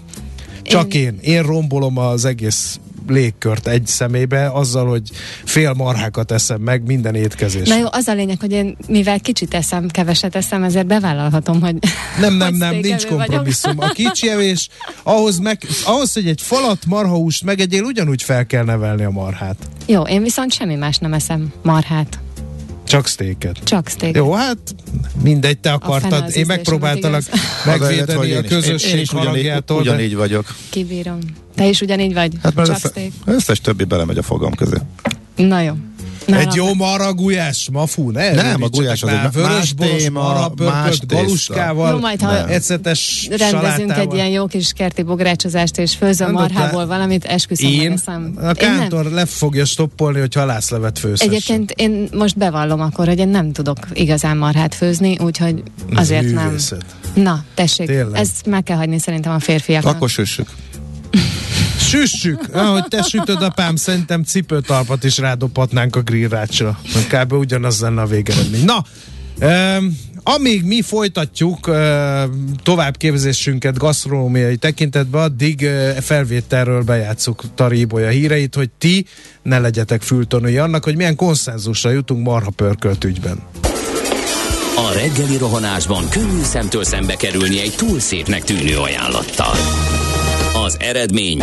Csak én. én. Én rombolom az egész légkört egy szemébe, azzal, hogy fél marhákat eszem meg minden étkezés. Na jó, az a lényeg, hogy én mivel kicsit eszem, keveset eszem, ezért bevállalhatom, hogy Nem, nem, nem, nincs sztékelő vagyok. kompromisszum. A kicsi evés, ahhoz, meg, ahhoz, hogy egy falat marhahúst megegyél, ugyanúgy fel kell nevelni a marhát. Jó, én viszont semmi más nem eszem marhát, Csak sztéket. csak steak. Jó, hát mindegy, te akartad. Én megpróbáltalak megvédeni a én is. közösség én is ugyanígy, haragjától. de- ugyanígy vagyok. Kibírom. Te is ugyanígy vagy? Hát mert csak össze, steak. összes többi belemegy a fogam közé. Na jó. Nálam Egy jó marha gulyás, mafú, ne? Nem, a gulyás az egy más téma, marha más pörkölt tészta. galuskával, Jó, majd, ha ecetes Rendezünk salátával. egy ilyen jó kis kerti bográcsozást, és főzöm Nem, de marhából te- valamit, esküszöm, Én? eszem. A Én kántor le fogja stoppolni, hogy halászlevet főzhessen. Egyébként én most bevallom akkor, hogy én nem tudok igazán marhát főzni, úgyhogy azért nem. Na, tessék, Tényleg. ezt meg kell hagyni szerintem a férfiaknak. Akkor süssük. Süssük! Ahogy te sütöd, apám, szerintem cipőtalpat is rádobhatnánk a grillrácsra. Kb. ugyanaz lenne a végeredmény. Na, um, amíg mi folytatjuk uh, továbbképzésünket gasztronómiai tekintetben, addig uh, felvételről bejátszuk Tari Ibolya híreit, hogy ti ne legyetek fültanúi annak, hogy milyen konszenzusra jutunk marha pörkölt ügyben. A reggeli rohanásban könnyű szemtől szembe kerülni egy túl szépnek tűnő ajánlattal. Az eredmény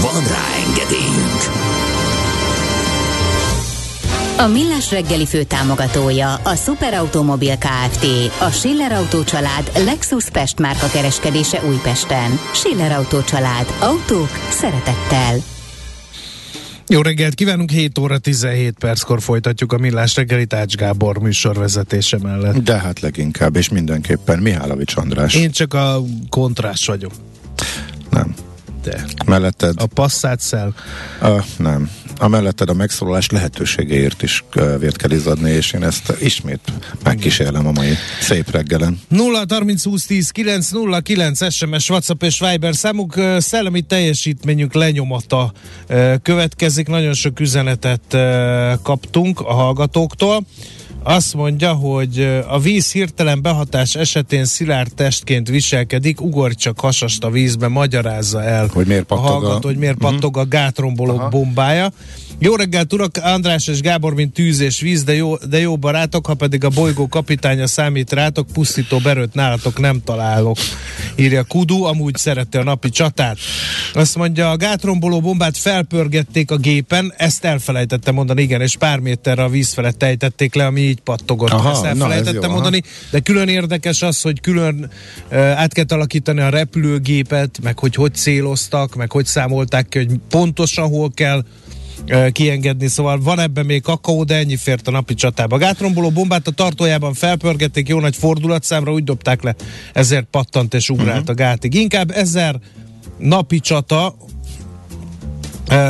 Van rá engedélyünk! A Millás reggeli fő támogatója a Superautomobil KFT, a Schiller Auto család Lexus Pest márka kereskedése Újpesten. Schiller Auto család. Autók szeretettel. Jó reggelt kívánunk, 7 óra 17 perckor folytatjuk a Millás reggeli Ács Gábor műsorvezetése mellett. De hát leginkább, és mindenképpen Mihálovics András. Én csak a kontrás vagyok. Nem. De. Melletted? A passzát szel. A, nem. A melletted a megszólalás lehetőségeért is vért kell izzadni, és én ezt ismét megkísérlem a mai szép reggelen. 0 30 20 10 9 0 9 SMS, WhatsApp és Viber számuk szellemi teljesítményünk lenyomata következik. Nagyon sok üzenetet kaptunk a hallgatóktól. Azt mondja, hogy a víz hirtelen behatás esetén szilárd testként viselkedik, ugorj csak hasast a vízbe, magyarázza el hogy miért a hallgató, a... hogy miért uh-huh. pattog a gátrombolók Aha. bombája. Jó reggelt, urak! András és Gábor, mint tűz és víz, de jó, de jó barátok, ha pedig a bolygó kapitánya számít rátok, pusztító berőt nálatok nem találok. Írja Kudu, amúgy szerette a napi csatát. Azt mondja, a gátromboló bombát felpörgették a gépen, ezt elfelejtette mondani, igen, és pár méterre a víz felett ejtették le, ami így pattogott. Aha, ezt na, ez elfelejtette jó, mondani, de külön érdekes az, hogy külön uh, át kell alakítani a repülőgépet, meg hogy hogy céloztak, meg hogy számolták ki, hogy pontosan hol kell kiengedni, szóval van ebben még kakaó, de ennyi fért a napi csatába. A gátromboló bombát a tartójában felpörgették, jó nagy fordulatszámra, úgy dobták le, ezért pattant és ugrált uh-huh. a gátig. Inkább ezer napi csata,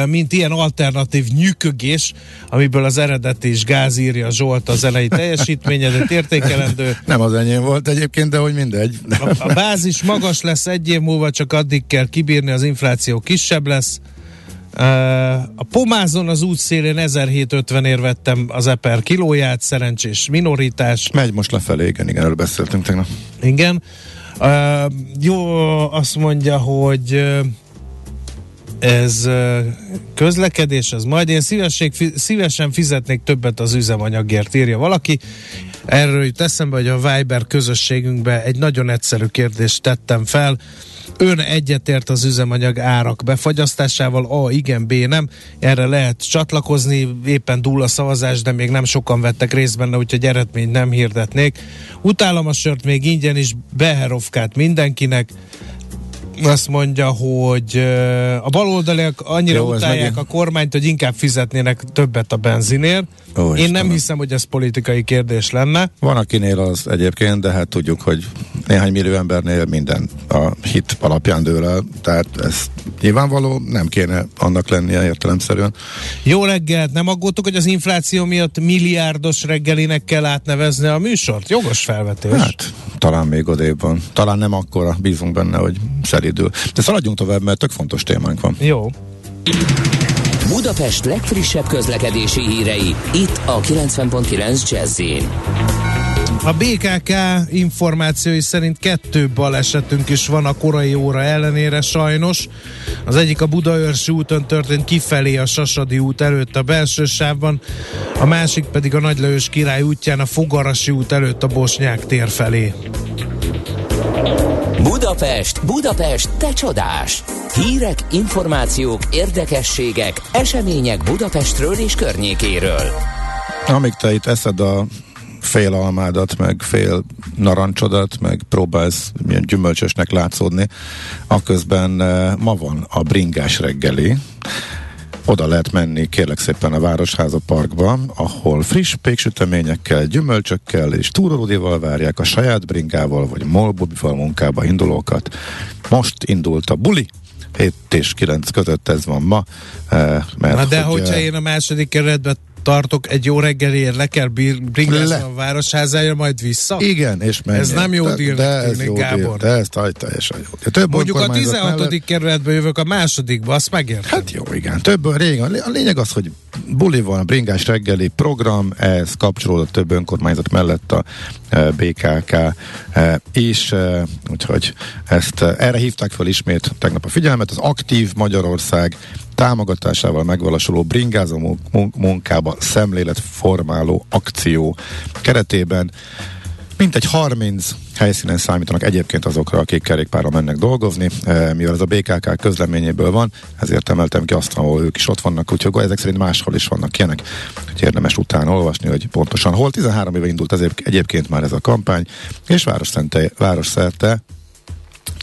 mint ilyen alternatív nyűkögés, amiből az eredeti is gáz írja Zsolt a zenei teljesítményedet értékelendő. [LAUGHS] Nem az enyém volt egyébként, de hogy mindegy. A, a bázis magas lesz egy év múlva, csak addig kell kibírni, az infláció kisebb lesz. A pomázon az útszélén 1750 ér vettem az eper kilóját, szerencsés minoritás. Megy most lefelé, igen, igen, erről beszéltünk tegnap. Igen. Uh, jó, azt mondja, hogy ez közlekedés, az majd én szívesség, szívesen fizetnék többet az üzemanyagért, írja valaki. Erről jut eszembe, hogy a Viber közösségünkbe egy nagyon egyszerű kérdést tettem fel. Ön egyetért az üzemanyag árak befagyasztásával? A, igen, B, nem. Erre lehet csatlakozni, éppen dúl a szavazás, de még nem sokan vettek részt benne, úgyhogy eredményt nem hirdetnék. Utálom a sört még ingyen is, Beherovkát mindenkinek azt mondja, hogy a baloldaliak annyira Jó, utálják megint- a kormányt, hogy inkább fizetnének többet a benzinért. Ó, Én nem hiszem, hogy ez politikai kérdés lenne. Van akinél az egyébként, de hát tudjuk, hogy néhány millió embernél minden a hit alapján dől el, tehát ez nyilvánvaló, nem kéne annak lennie értelemszerűen. Jó reggelt, nem aggódtok, hogy az infláció miatt milliárdos reggelinek kell átnevezni a műsort? Jogos felvetés. Hát, talán még odébb van. Talán nem akkora, bízunk benne, hogy szelidül. De szaladjunk tovább, mert tök fontos témánk van. Jó. Budapest legfrissebb közlekedési hírei, itt a 90.9 jazz A BKK információi szerint kettő balesetünk is van a korai óra ellenére sajnos. Az egyik a Budaörsi úton történt kifelé a Sasadi út előtt a belső sávban, a másik pedig a Nagylajos király útján a Fogarasi út előtt a Bosnyák tér felé. Budapest, Budapest, te csodás! Hírek, információk, érdekességek, események Budapestről és környékéről. Amíg te itt eszed a fél almádat, meg fél narancsodat, meg próbálsz milyen gyümölcsösnek látszódni, aközben eh, ma van a bringás reggeli, oda lehet menni kérlek szépen a Városháza Parkba, ahol friss péksüteményekkel, gyümölcsökkel és túrolódival várják a saját bringával vagy molbobival munkába indulókat. Most indult a buli, 7 és 9 között ez van ma. eh, Mert Na de hogy, hogyha eh, én a második keretbe tartok, egy jó reggelért le kell bringázni Le. a városházára, majd vissza? Igen, és menjen. Ez nem jó deal, de ez jó Gábor. Deal, de ez taj- teljesen jó. Több Mondjuk a önkormányzat 16. mellett- kerületbe jövök a másodikba, azt megértem. Hát jó, igen. Több régen. A lényeg az, hogy buli van, bringás reggeli program, ez kapcsolódott több önkormányzat mellett a BKK e, is, e, úgyhogy ezt erre hívták fel ismét tegnap a figyelmet. Az aktív Magyarország támogatásával megvalósuló bringázó mun- mun- munkába szemléletformáló akció keretében Mintegy 30 helyszínen számítanak egyébként azokra, akik kerékpárral mennek dolgozni, e, mivel ez a BKK közleményéből van, ezért emeltem ki azt, ahol ők is ott vannak, úgyhogy ezek szerint máshol is vannak ilyenek, hogy érdemes utána olvasni, hogy pontosan hol. 13 éve indult ezért egyébként már ez a kampány, és városszerte, városszerte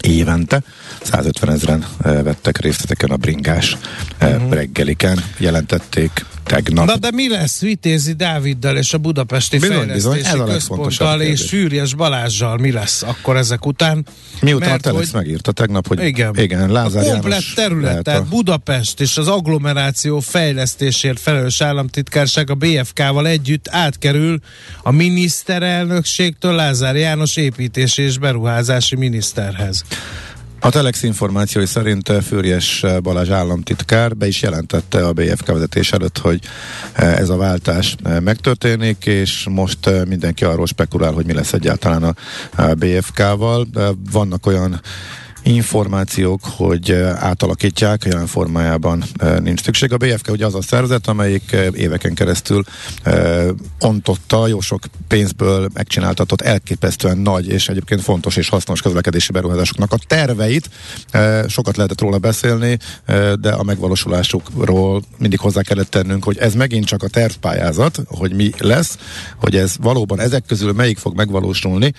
évente 150 ezeren e, vettek részt ezeken a bringás Mhm. reggeliken, jelentették tegnap. Na de mi lesz Vitézi Dáviddal és a Budapesti Bizony, bizony, Fejlesztési legfontosabb Központtal és. Fűrjes Balázsjal mi lesz akkor ezek után? Miután Mert a Telex hogy- megírta tegnap, hogy Igen, igen Lázár a komplet János terület, tehát a- Budapest és az agglomeráció fejlesztésért felelős államtitkárság a BFK-val együtt átkerül a miniszterelnökségtől Lázár János építési és beruházási miniszterhez. A Telex információi szerint eh, Fürjes eh, Balázs államtitkár be is jelentette a BFK vezetés előtt, hogy eh, ez a váltás megtörténik, és most mindenki arról spekulál, hogy mi lesz egyáltalán a BFK-val. Vannak olyan információk, hogy átalakítják, jelen formájában nincs szükség. A BFK ugye az a szervezet, amelyik éveken keresztül ontotta, jó sok pénzből megcsináltatott elképesztően nagy és egyébként fontos és hasznos közlekedési beruházásoknak a terveit. Sokat lehetett róla beszélni, de a megvalósulásukról mindig hozzá kellett tennünk, hogy ez megint csak a tervpályázat, hogy mi lesz, hogy ez valóban ezek közül melyik fog megvalósulni,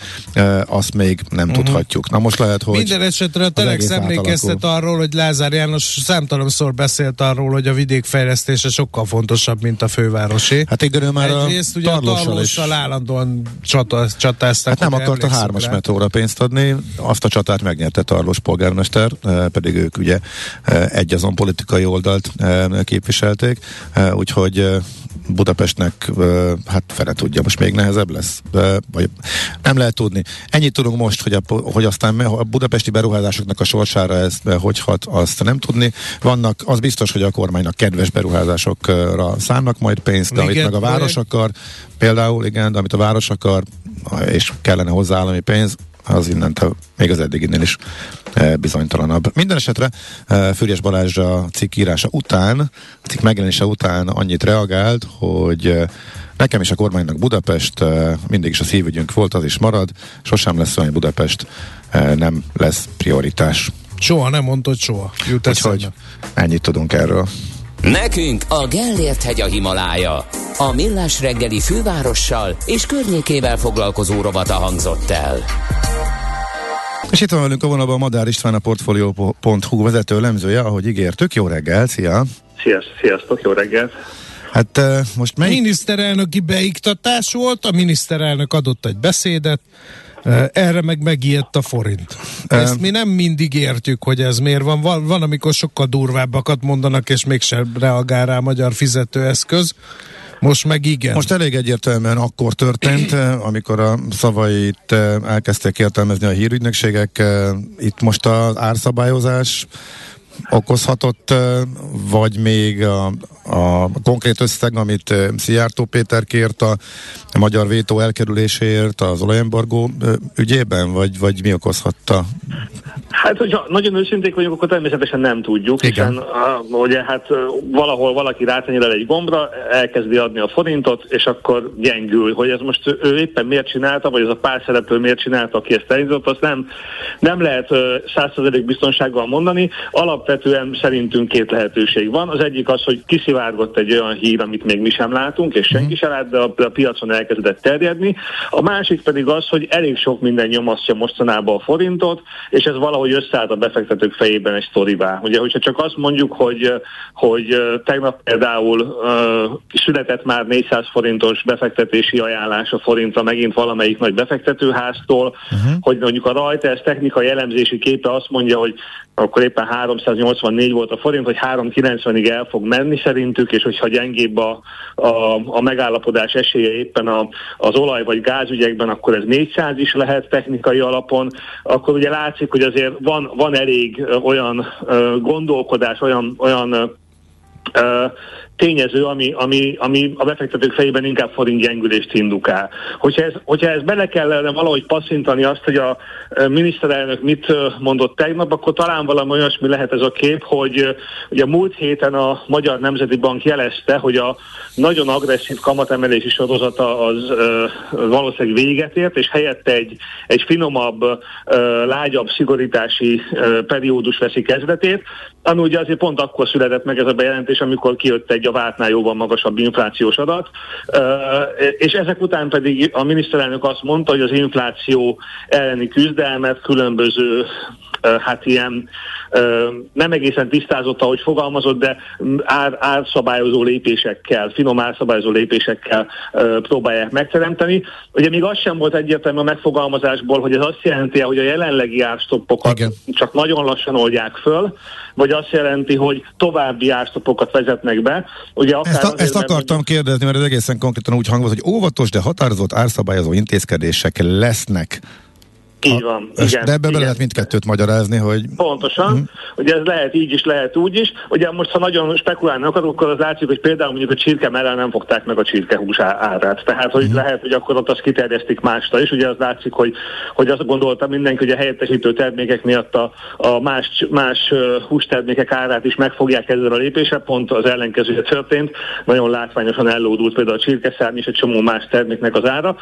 azt még nem uh-huh. tudhatjuk. Na most lehet, hogy Minden esetre a Telex emlékeztet arról, hogy Lázár János számtalanszor beszélt arról, hogy a vidék fejlesztése sokkal fontosabb, mint a fővárosi. Hát igen, ő már Egyrészt a ugye a Tarlossal is Tarlossal állandóan csata, csatáztak. Hát nem akarta emlékszünk hármas metróra pénzt adni, azt a csatát megnyerte Tarlós polgármester, eh, pedig ők ugye eh, egy azon politikai oldalt eh, képviselték, úgyhogy Budapestnek, hát fele tudja, most még nehezebb lesz, vagy nem lehet tudni. Ennyit tudunk most, hogy, a, hogy aztán a budapesti beruházásoknak a sorsára ez hogy hat, azt nem tudni. Vannak, az biztos, hogy a kormánynak kedves beruházásokra szánnak majd pénzt, de amit meg a város akar, például igen, de amit a város akar, és kellene hozzá állami pénz, az innentől még az eddiginél is e, bizonytalanabb. Minden esetre e, Fürjes Balázs a cikk írása után, a cikk megjelenése után annyit reagált, hogy e, nekem is a kormánynak Budapest mindig is a szívügyünk volt, az is marad, sosem lesz olyan, hogy Budapest nem lesz prioritás. Soha nem mondtad soha. Jut Úgyhogy ennyit tudunk erről. Nekünk a Gellért hegy a Himalája. A Millás reggeli fővárossal és környékével foglalkozó rovata hangzott el. És itt van velünk a vonalban Madár István, a Portfolio.hu vezető lemzője, ahogy ígértük. Jó reggel, szia! Sziasztok, sziasztok, jó reggelt! Hát e, most melyik Miniszterelnöki beiktatás volt, a miniszterelnök adott egy beszédet, eh, erre meg megijedt a forint. Ezt mi nem mindig értjük, hogy ez miért van. Van, van amikor sokkal durvábbakat mondanak, és mégsem reagál rá a magyar fizetőeszköz. Most meg igen. Most elég egyértelműen akkor történt, eh, amikor a szavait eh, elkezdték értelmezni a hírügynökségek. eh, Itt most az árszabályozás okozhatott, eh, vagy még a, a konkrét összeg, amit eh, Szijjártó Péter kért a magyar vétó elkerüléséért az olajembargó ügyében, vagy, vagy mi okozhatta? Hát, hogyha nagyon őszinték vagyunk, akkor természetesen nem tudjuk, Igen. hiszen a, ugye hát valahol valaki rátenyerel egy gombra, elkezdi adni a forintot, és akkor gyengül. Hogy ez most ő- éppen miért csinálta, vagy ez a pár szereplő miért csinálta, aki ezt elindított, azt nem, nem lehet ö, százszerzelék biztonsággal mondani. Alapvetően szerintünk két lehetőség van. Az egyik az, hogy kiszivárgott egy olyan hír, amit még mi sem látunk, és senki sem lát, de a, a piacon elkezdett terjedni. A másik pedig az, hogy elég sok minden nyomasztja mostanában a forintot, és ez valahogy összeállt a befektetők fejében egy sztorivá. Ugye, hogyha csak azt mondjuk, hogy, hogy tegnap például uh, született már 400 forintos befektetési ajánlás a forintra megint valamelyik nagy befektetőháztól, uh-huh. hogy mondjuk a Reuters technikai elemzési képe azt mondja, hogy akkor éppen 384 volt a forint, hogy 390-ig el fog menni szerintük, és hogyha gyengébb a, a, a megállapodás esélye éppen a, az olaj vagy gázügyekben, akkor ez 400 is lehet technikai alapon, akkor ugye látszik, hogy azért van, van elég olyan gondolkodás, olyan, olyan tényező, ami, ami, ami a befektetők fejében inkább forint gyengülést indukál. Hogyha ez, hogyha ez bele kellene valahogy passzintani azt, hogy a miniszterelnök mit mondott tegnap, akkor talán valami olyasmi lehet ez a kép, hogy ugye múlt héten a Magyar Nemzeti Bank jelezte, hogy a nagyon agresszív kamatemelési sorozata az ö, valószínűleg véget ért, és helyette egy, egy finomabb, ö, lágyabb szigorítási ö, periódus veszi kezdetét, ami ugye azért pont akkor született meg ez a bejelentés, amikor kijött egy a vártnál jóval magasabb inflációs adat, és ezek után pedig a miniszterelnök azt mondta, hogy az infláció elleni küzdelmet különböző hát ilyen nem egészen tisztázott, ahogy fogalmazott, de ár, árszabályozó lépésekkel, finom árszabályozó lépésekkel próbálják megteremteni. Ugye még az sem volt egyértelmű a megfogalmazásból, hogy ez azt jelenti, hogy a jelenlegi árstoppokat Igen. csak nagyon lassan oldják föl, vagy azt jelenti, hogy további árstopokat vezetnek be. Ugye akár ezt, a, ezt akartam mert, kérdezni, mert ez egészen konkrétan úgy hangolt, hogy óvatos, de határozott árszabályozó intézkedések lesznek így van. A, igen, de ebbe igen. be lehet mindkettőt magyarázni, hogy... Pontosan. Uh-huh. Ugye ez lehet így is, lehet úgy is. Ugye most, ha nagyon spekulálni akarok, akkor az látszik, hogy például mondjuk a csirke mellel nem fogták meg a csirkehús árát. Tehát, hogy uh-huh. lehet, hogy akkor ott azt kiterjesztik másra is. Ugye az látszik, hogy, hogy azt gondolta mindenki, hogy a helyettesítő termékek miatt a, a más, más hústermékek árát is meg fogják ezzel a lépésre. Pont az ellenkezője történt. Nagyon látványosan ellódult például a csirkeszárny és egy csomó más terméknek az ára.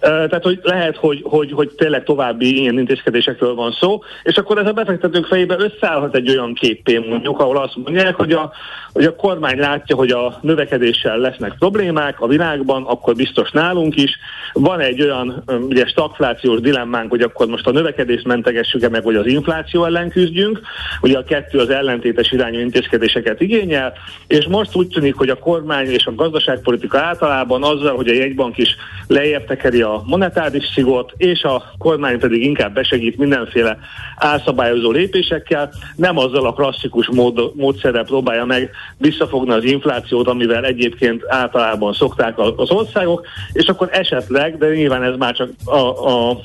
Tehát, hogy lehet, hogy, hogy, hogy tényleg további ilyen intézkedésekről van szó, és akkor ez a befektetők fejébe összeállhat egy olyan képpé mondjuk, ahol azt mondják, hogy a, hogy a kormány látja, hogy a növekedéssel lesznek problémák a világban, akkor biztos nálunk is. Van egy olyan ugye stagflációs dilemmánk, hogy akkor most a növekedést mentegessük-e meg, hogy az infláció ellen küzdjünk. Ugye a kettő az ellentétes irányú intézkedéseket igényel, és most úgy tűnik, hogy a kormány és a gazdaságpolitika általában azzal, hogy a jegybank is lejjebb tekeri a monetáris szigort, és a kormány pedig inkább besegít mindenféle álszabályozó lépésekkel, nem azzal a klasszikus mód, módszerrel próbálja meg visszafogni az inflációt, amivel egyébként általában szokták az országok, és akkor esetleg, de nyilván ez már csak a, a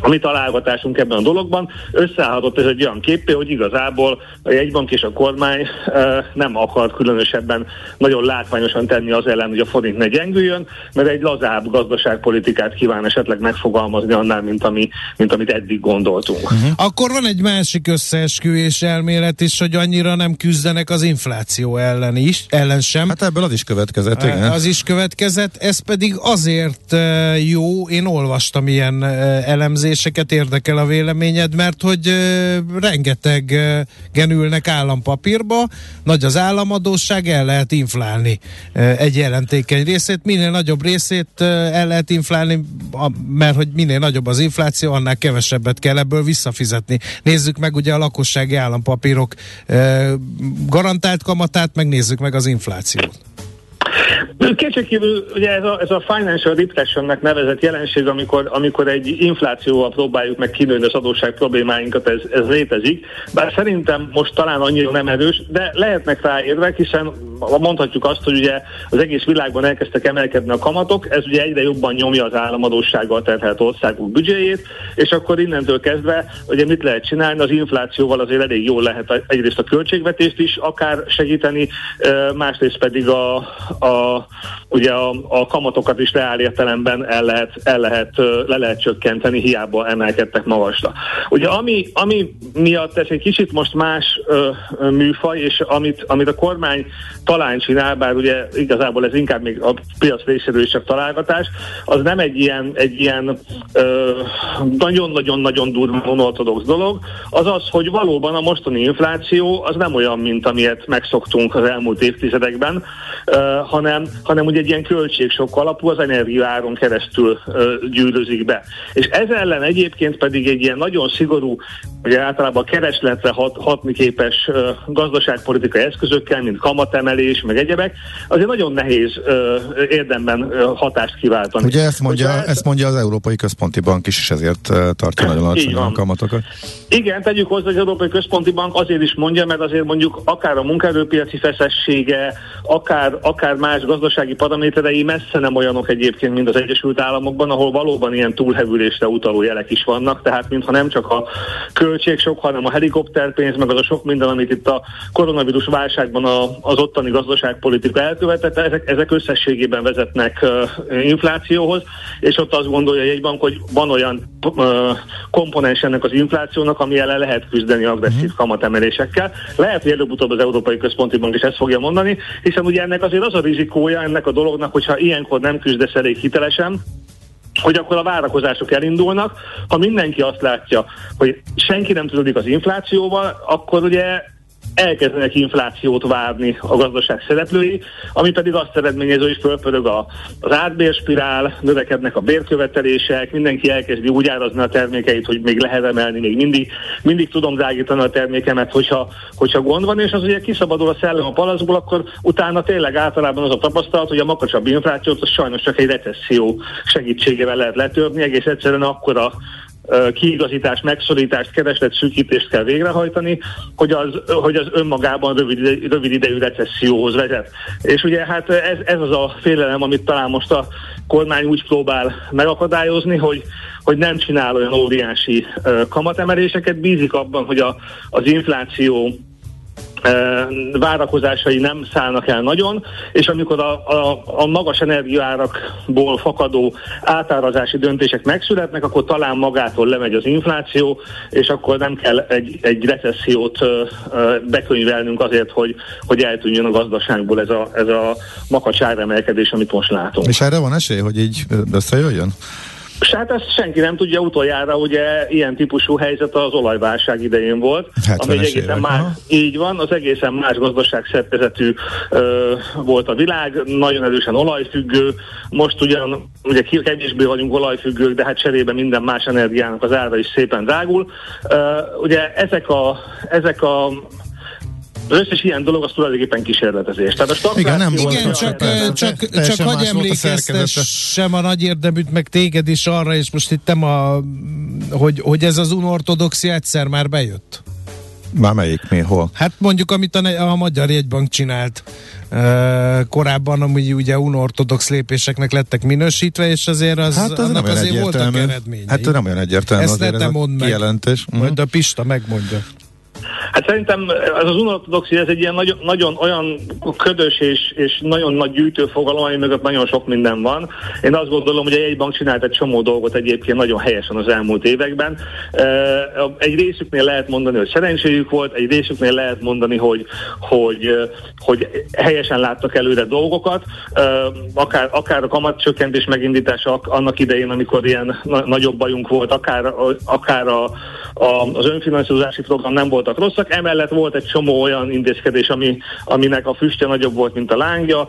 a mi találgatásunk ebben a dologban, összeállhatott ez egy olyan képé, hogy igazából a jegybank és a kormány e, nem akar különösebben nagyon látványosan tenni az ellen, hogy a forint ne gyengüljön, mert egy lazább gazdaságpolitikát kíván esetleg megfogalmazni annál, mint, ami, mint amit eddig gondoltunk. Uh-huh. Akkor van egy másik összeesküvés elmélet is, hogy annyira nem küzdenek az infláció ellen is, ellen sem. Hát ebből az is következett, igen. Az is következett, ez pedig azért jó, én olvastam ilyen elemzést, elemzéseket érdekel a véleményed, mert hogy rengeteg genülnek állampapírba, nagy az államadóság, el lehet inflálni egy jelentékeny részét, minél nagyobb részét el lehet inflálni, mert hogy minél nagyobb az infláció, annál kevesebbet kell ebből visszafizetni. Nézzük meg ugye a lakossági állampapírok garantált kamatát, meg nézzük meg az inflációt. Kétségkívül ugye ez a, ez a financial repressionnek nevezett jelenség, amikor, amikor egy inflációval próbáljuk meg kinőni az adósság problémáinkat, ez, ez létezik. Bár szerintem most talán annyira nem erős, de lehetnek rá érvek, hiszen mondhatjuk azt, hogy ugye az egész világban elkezdtek emelkedni a kamatok, ez ugye egyre jobban nyomja az államadósággal terhelt országok büdzséjét, és akkor innentől kezdve ugye mit lehet csinálni, az inflációval azért elég jól lehet egyrészt a költségvetést is akár segíteni, másrészt pedig a, a ugye a, a kamatokat is reál értelemben el lehet, el lehet, le lehet csökkenteni, hiába emelkedtek magasra. Ugye ami, ami miatt ez egy kicsit most más ö, műfaj, és amit, amit a kormány talán csinál, bár ugye igazából ez inkább még a piac részéről is csak találgatás, az nem egy ilyen, egy ilyen nagyon-nagyon-nagyon durva unortodox dolog, az az, hogy valóban a mostani infláció az nem olyan, mint amilyet megszoktunk az elmúlt évtizedekben, ö, hanem, hanem ugye egy ilyen költségsok alapú az energiaáron keresztül ö, gyűrűzik be. És ez ellen egyébként pedig egy ilyen nagyon szigorú, ugye általában keresletre hat, hatni képes ö, gazdaságpolitikai eszközökkel, mint kamatemelés, kamatemelés, meg egyebek, azért nagyon nehéz ö, érdemben ö, hatást kiváltani. Ugye ezt mondja, Hogyha ezt mondja az Európai Központi Bank is, és ezért tartja nagyon alacsony kamatokat. Igen, tegyük hozzá, hogy az Európai Központi Bank azért is mondja, mert azért mondjuk akár a munkaerőpiaci feszessége, akár, akár más gazdasági paraméterei messze nem olyanok egyébként, mint az Egyesült Államokban, ahol valóban ilyen túlhevülésre utaló jelek is vannak, tehát mintha nem csak a költség sok, hanem a helikopterpénz, meg az a sok minden, amit itt a koronavírus válságban a, az ottani gazdaságpolitika elkövetett, ezek, ezek összességében vezetnek uh, inflációhoz, és ott azt gondolja a jegybank, hogy van olyan uh, komponens ennek az inflációnak, ami ellen lehet küzdeni agresszív kamatemelésekkel. Lehet, hogy előbb-utóbb az Európai Központi Bank is ezt fogja mondani, hiszen ugye ennek azért az a rizikója ennek a dolognak, hogyha ilyenkor nem küzdesz elég hitelesen, hogy akkor a várakozások elindulnak. Ha mindenki azt látja, hogy senki nem tudódik az inflációval, akkor ugye elkezdenek inflációt várni a gazdaság szereplői, ami pedig azt eredményező, hogy fölpörög a, az átbérspirál, növekednek a bérkövetelések, mindenki elkezdi úgy árazni a termékeit, hogy még lehet emelni, még mindig, mindig tudom drágítani a termékemet, hogyha, hogyha gond van, és az ugye kiszabadul a szellem a palaszból, akkor utána tényleg általában az a tapasztalat, hogy a makacsabb inflációt az sajnos csak egy recesszió segítségével lehet letörni, egész egyszerűen akkora kiigazítást, megszorítást, kereslet szűkítést kell végrehajtani, hogy az, hogy az önmagában rövid, ide- rövid idejű recesszióhoz vezet. És ugye hát ez, ez az a félelem, amit talán most a kormány úgy próbál megakadályozni, hogy, hogy nem csinál olyan óriási kamatemeléseket, bízik abban, hogy a, az infláció várakozásai nem szállnak el nagyon, és amikor a, a, a magas energiaárakból fakadó átárazási döntések megszületnek, akkor talán magától lemegy az infláció, és akkor nem kell egy, egy recessziót bekönyvelnünk azért, hogy, hogy eltűnjön a gazdaságból ez a, ez a makacs áremelkedés, amit most látunk. És erre van esély, hogy így összejöjjön? És hát ezt senki nem tudja, utoljára ugye ilyen típusú helyzet az olajválság idején volt, 70-es ami egy egészen évek, más, így van, az egészen más gazdaság szerkezetű ö, volt a világ, nagyon erősen olajfüggő, most ugyan ugye kevésbé vagyunk olajfüggők, de hát cserébe minden más energiának az ára is szépen drágul. Ö, ugye ezek a, ezek a az összes ilyen dolog az tulajdonképpen kísérletezés. Tehát a stagfláció Igen, nem Igen, csak, persze, csak, csak más hagy volt a szerkezete. emlékeztessem a nagy érdeműt, meg téged is arra, és most itt nem a, hogy, hogy ez az unortodoxia egyszer már bejött. Már melyik, mi, hol? Hát mondjuk, amit a, a Magyar Jegybank csinált uh, korábban, amúgy ugye unortodox lépéseknek lettek minősítve, és azért az, Hát az nem annak azért voltak eredményei. Hát nem olyan egyértelmű Ezt azért ne ez a mondd meg. kijelentés. Mhm. Majd a Pista megmondja. Hát szerintem ez az unortodoxia, ez egy ilyen nagyon, nagyon olyan ködös és, és nagyon nagy gyűjtőfogalom, ami mögött nagyon sok minden van. Én azt gondolom, hogy a jegybank csinált egy csomó dolgot egyébként nagyon helyesen az elmúlt években. Egy részüknél lehet mondani, hogy szerencséjük volt, egy részüknél lehet mondani, hogy, hogy, hogy helyesen láttak előre dolgokat, akár, akár a kamatcsökkentés megindítása ak- annak idején, amikor ilyen na- nagyobb bajunk volt, akár, akár a, a, az önfinanszírozási program nem voltak rosszak, emellett volt egy csomó olyan intézkedés, ami, aminek a füstje nagyobb volt, mint a lángja.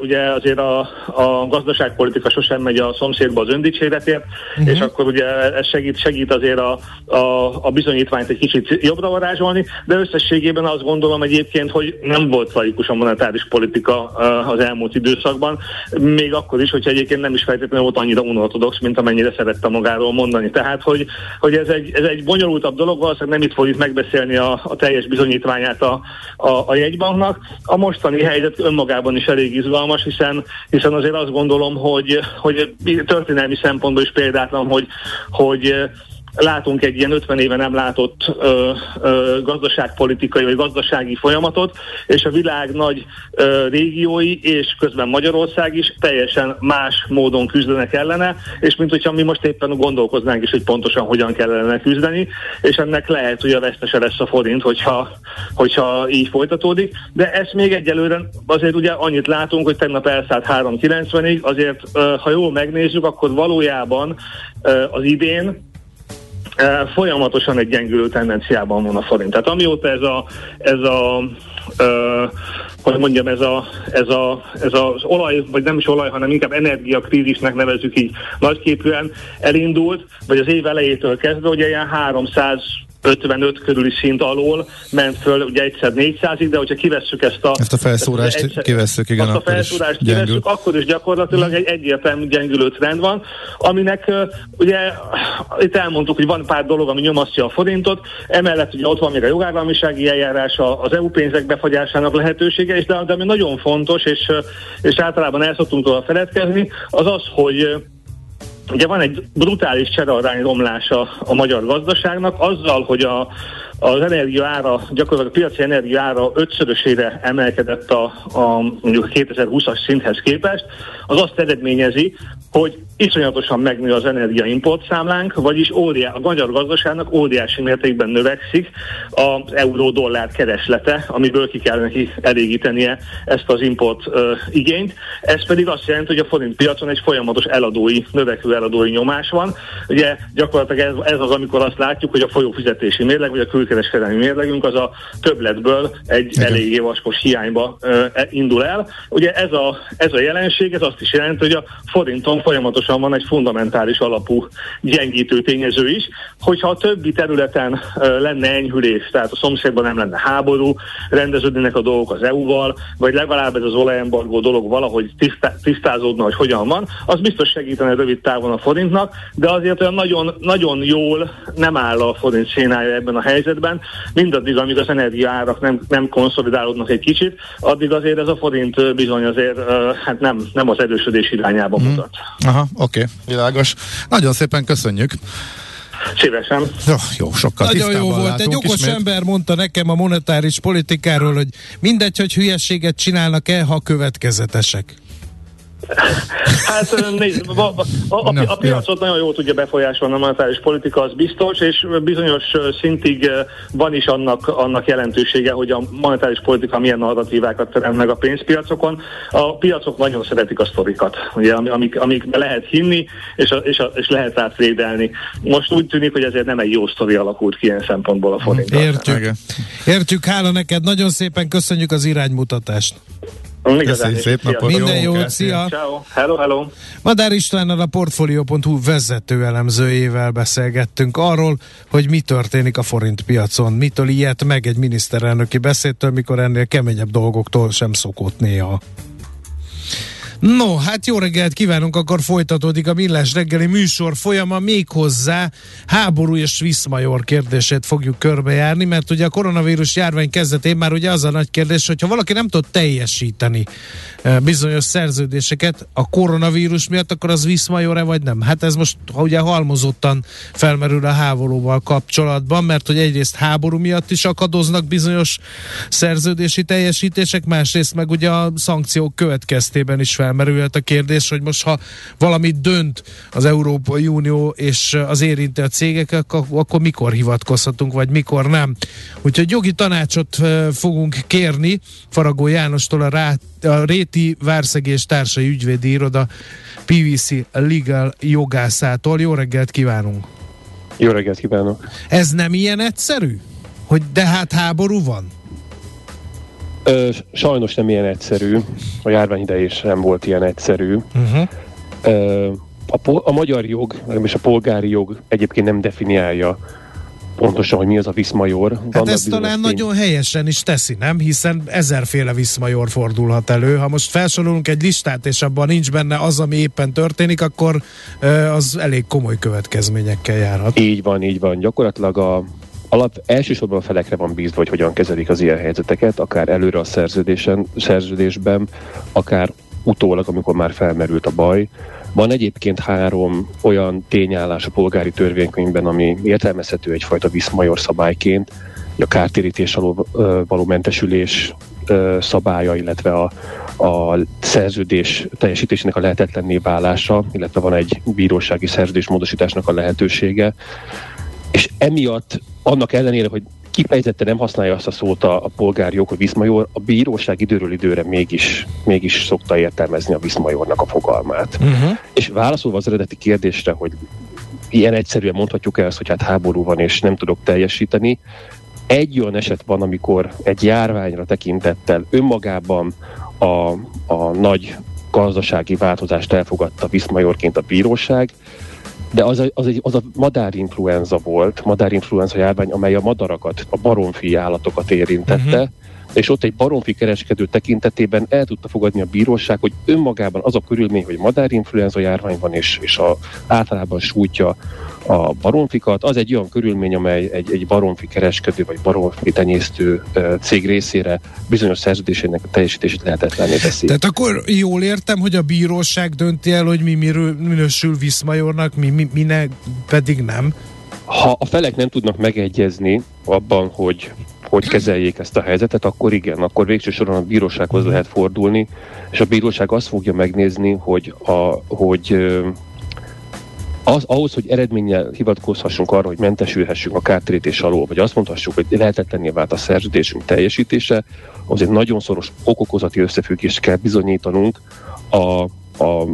Ugye azért a, a gazdaságpolitika sosem megy a szomszédba az öndicséretért, uh-huh. és akkor ugye ez segít, segít azért a, a, a bizonyítványt egy kicsit jobbra varázsolni, de összességében azt gondolom egyébként, hogy nem volt laikus a monetáris politika az elmúlt időszakban, még akkor is, hogyha egyébként nem is feltétlenül volt annyira unortodox, mint amennyire szerette magáról mondani. Tehát, hogy, hogy ez, egy, ez egy bonyolultabb dolog, valószínűleg nem itt fogjuk megbeszélni a, a teljes bizonyítványát a, a, a jegybanknak. A mostani helyzet önmagában is elég izgalmas, hiszen, hiszen azért azt gondolom, hogy, hogy történelmi szempontból is példátlan, hogy, hogy látunk egy ilyen 50 éve nem látott ö, ö, gazdaságpolitikai vagy gazdasági folyamatot, és a világ nagy ö, régiói, és közben Magyarország is teljesen más módon küzdenek ellene, és mint hogyha mi most éppen gondolkoznánk is, hogy pontosan hogyan kell ellene küzdeni, és ennek lehet, hogy a vesztese lesz a forint, hogyha, hogyha így folytatódik, de ezt még egyelőre azért ugye annyit látunk, hogy tegnap elszállt 3.90-ig, azért ha jól megnézzük, akkor valójában az idén folyamatosan egy gyengülő tendenciában van a forint. Tehát amióta ez a, ez a ö, hogy mondjam, ez, a, ez, a, ez az olaj, vagy nem is olaj, hanem inkább energiakrízisnek nevezzük így nagyképűen elindult, vagy az év elejétől kezdve, ugye ilyen 300 55 körüli szint alól ment föl, ugye egyszer 400-ig, de hogyha kivesszük ezt a... Ezt a felszórást egyszer, kivesszük, igen. Azt a felszórást kivesszük, akkor is gyakorlatilag egy egyértelmű gyengülő trend van, aminek ugye itt elmondtuk, hogy van pár dolog, ami nyomasztja a forintot, emellett ugye ott van még a jogállamisági eljárás, az EU pénzek befagyásának lehetősége, és de, de ami nagyon fontos, és, és általában el szoktunk róla feledkezni, az az, hogy Ugye van egy brutális cserearány romlása a magyar gazdaságnak, azzal, hogy a, az energia ára, gyakorlatilag a piaci energia ára ötszörösére emelkedett a, a mondjuk 2020-as szinthez képest, az azt eredményezi, hogy iszonyatosan megnő az energiaimport számlánk, vagyis óriá, a magyar gazdaságnak óriási mértékben növekszik az euró-dollár kereslete, amiből ki kell neki elégítenie ezt az import ö, igényt. Ez pedig azt jelenti, hogy a forint piacon egy folyamatos eladói, növekvő eladói nyomás van. Ugye gyakorlatilag ez, ez az, amikor azt látjuk, hogy a folyófizetési mérleg, vagy a külkereskedelmi mérlegünk az a többletből egy Igen. eléggé vaskos hiányba e, indul el. Ugye ez a, ez a jelenség, ez azt is jelenti, hogy a forinton folyamatosan van egy fundamentális alapú gyengítő tényező is, hogyha a többi területen lenne enyhülés, tehát a szomszédban nem lenne háború, rendeződnének a dolgok az EU-val, vagy legalább ez az olajembargó dolog valahogy tisztá, tisztázódna, hogy hogyan van, az biztos segítene rövid távon a forintnak, de azért olyan nagyon, nagyon jól nem áll a forint szénája ebben a helyzetben, mindaddig, amíg az energiaárak nem, nem konszolidálódnak egy kicsit, addig azért ez a forint bizony azért hát nem, nem az erősödés irányába mm. mutat. Aha, oké, okay, világos. Nagyon szépen köszönjük. Szívesen. Jó, jó sokkal Nagyon jó volt. Egy okos ismét. ember mondta nekem a monetáris politikáról, hogy mindegy, hogy hülyeséget csinálnak-e, ha következetesek. Hát nézd, a, a, a, a, piacot nagyon jól tudja befolyásolni a monetáris politika, az biztos, és bizonyos szintig van is annak, annak jelentősége, hogy a monetáris politika milyen narratívákat teremt meg a pénzpiacokon. A piacok nagyon szeretik a sztorikat, ugye, amik, amik lehet hinni, és, a, és, a, és lehet rá trédelni. Most úgy tűnik, hogy ezért nem egy jó sztori alakult ki ilyen szempontból a forint. Értjük. Értjük, hála neked, nagyon szépen köszönjük az iránymutatást. Köszönjük szép napot. Minden jó jót, szia! Ciao. Hello, hello! Madár Istvánnal a Portfolio.hu vezető elemzőjével beszélgettünk arról, hogy mi történik a forint piacon. Mitől ilyet meg egy miniszterelnöki beszédtől, mikor ennél keményebb dolgoktól sem szokott néha. No, hát jó reggelt kívánunk, akkor folytatódik a Millás reggeli műsor folyama, méghozzá háború és Viszmajor kérdését fogjuk körbejárni, mert ugye a koronavírus járvány kezdetén már ugye az a nagy kérdés, hogyha valaki nem tud teljesíteni eh, bizonyos szerződéseket a koronavírus miatt, akkor az Viszmajor-e vagy nem? Hát ez most ugye halmozottan felmerül a háborúval kapcsolatban, mert hogy egyrészt háború miatt is akadoznak bizonyos szerződési teljesítések, másrészt meg ugye a szankciók következtében is fel felmerülhet a kérdés, hogy most ha valamit dönt az Európai Unió és az érintett cégek, akkor mikor hivatkozhatunk, vagy mikor nem. Úgyhogy jogi tanácsot fogunk kérni Faragó Jánostól a, Rá, a Réti Várszegés Társai Ügyvédi Iroda PVC Legal jogászától. Jó reggelt kívánunk! Jó reggelt kívánok! Ez nem ilyen egyszerű? Hogy de hát háború van? Ö, sajnos nem ilyen egyszerű. A járvány idején sem volt ilyen egyszerű. Uh-huh. Ö, a, a magyar jog, és a polgári jog egyébként nem definiálja pontosan, hogy mi az a viszmajor. Hát ezt talán tény... nagyon helyesen is teszi, nem? Hiszen ezerféle viszmajor fordulhat elő. Ha most felsorolunk egy listát, és abban nincs benne az, ami éppen történik, akkor az elég komoly következményekkel járhat. Így van, így van. Gyakorlatilag a alap elsősorban a felekre van bízva, hogy hogyan kezelik az ilyen helyzeteket, akár előre a szerződésen, szerződésben, akár utólag, amikor már felmerült a baj. Van egyébként három olyan tényállás a polgári törvénykönyvben, ami értelmezhető egyfajta viszmajor szabályként, a kártérítés alól való mentesülés szabálya, illetve a, a szerződés teljesítésének a lehetetlenné válása, illetve van egy bírósági szerződés módosításnak a lehetősége. És emiatt annak ellenére, hogy kifejezetten nem használja azt a szót a, a polgári jog, hogy Viszmajor, a bíróság időről időre mégis, mégis szokta értelmezni a Viszmajornak a fogalmát. Uh-huh. És válaszolva az eredeti kérdésre, hogy ilyen egyszerűen mondhatjuk el, hogy hát háború van és nem tudok teljesíteni, egy olyan eset van, amikor egy járványra tekintettel önmagában a, a nagy gazdasági változást elfogadta Viszmajorként a bíróság, de az a, az, egy, az a madárinfluenza volt, madárinfluenza járvány, amely a madarakat, a baromfi állatokat érintette, uh-huh. És ott egy baromfi kereskedő tekintetében el tudta fogadni a bíróság, hogy önmagában az a körülmény, hogy madárinfluenza járvány van, és, és a, általában sújtja a baromfikat, az egy olyan körülmény, amely egy, egy baromfi kereskedő vagy baromfi tenyésztő cég részére bizonyos szerződésének a teljesítését lehetetlenné teszi. Tehát akkor jól értem, hogy a bíróság dönti el, hogy mi miről minősül Viszmajornak, mi, mi, mi ne, pedig nem? Ha a felek nem tudnak megegyezni abban, hogy hogy kezeljék ezt a helyzetet, akkor igen, akkor végső soron a bírósághoz lehet fordulni, és a bíróság azt fogja megnézni, hogy, a, hogy az, ahhoz, hogy eredménnyel hivatkozhassunk arra, hogy mentesülhessünk a kártérítés alól, vagy azt mondhassuk, hogy lehetetlenné vált a szerződésünk teljesítése, az egy nagyon szoros okokozati összefüggést kell bizonyítanunk a, a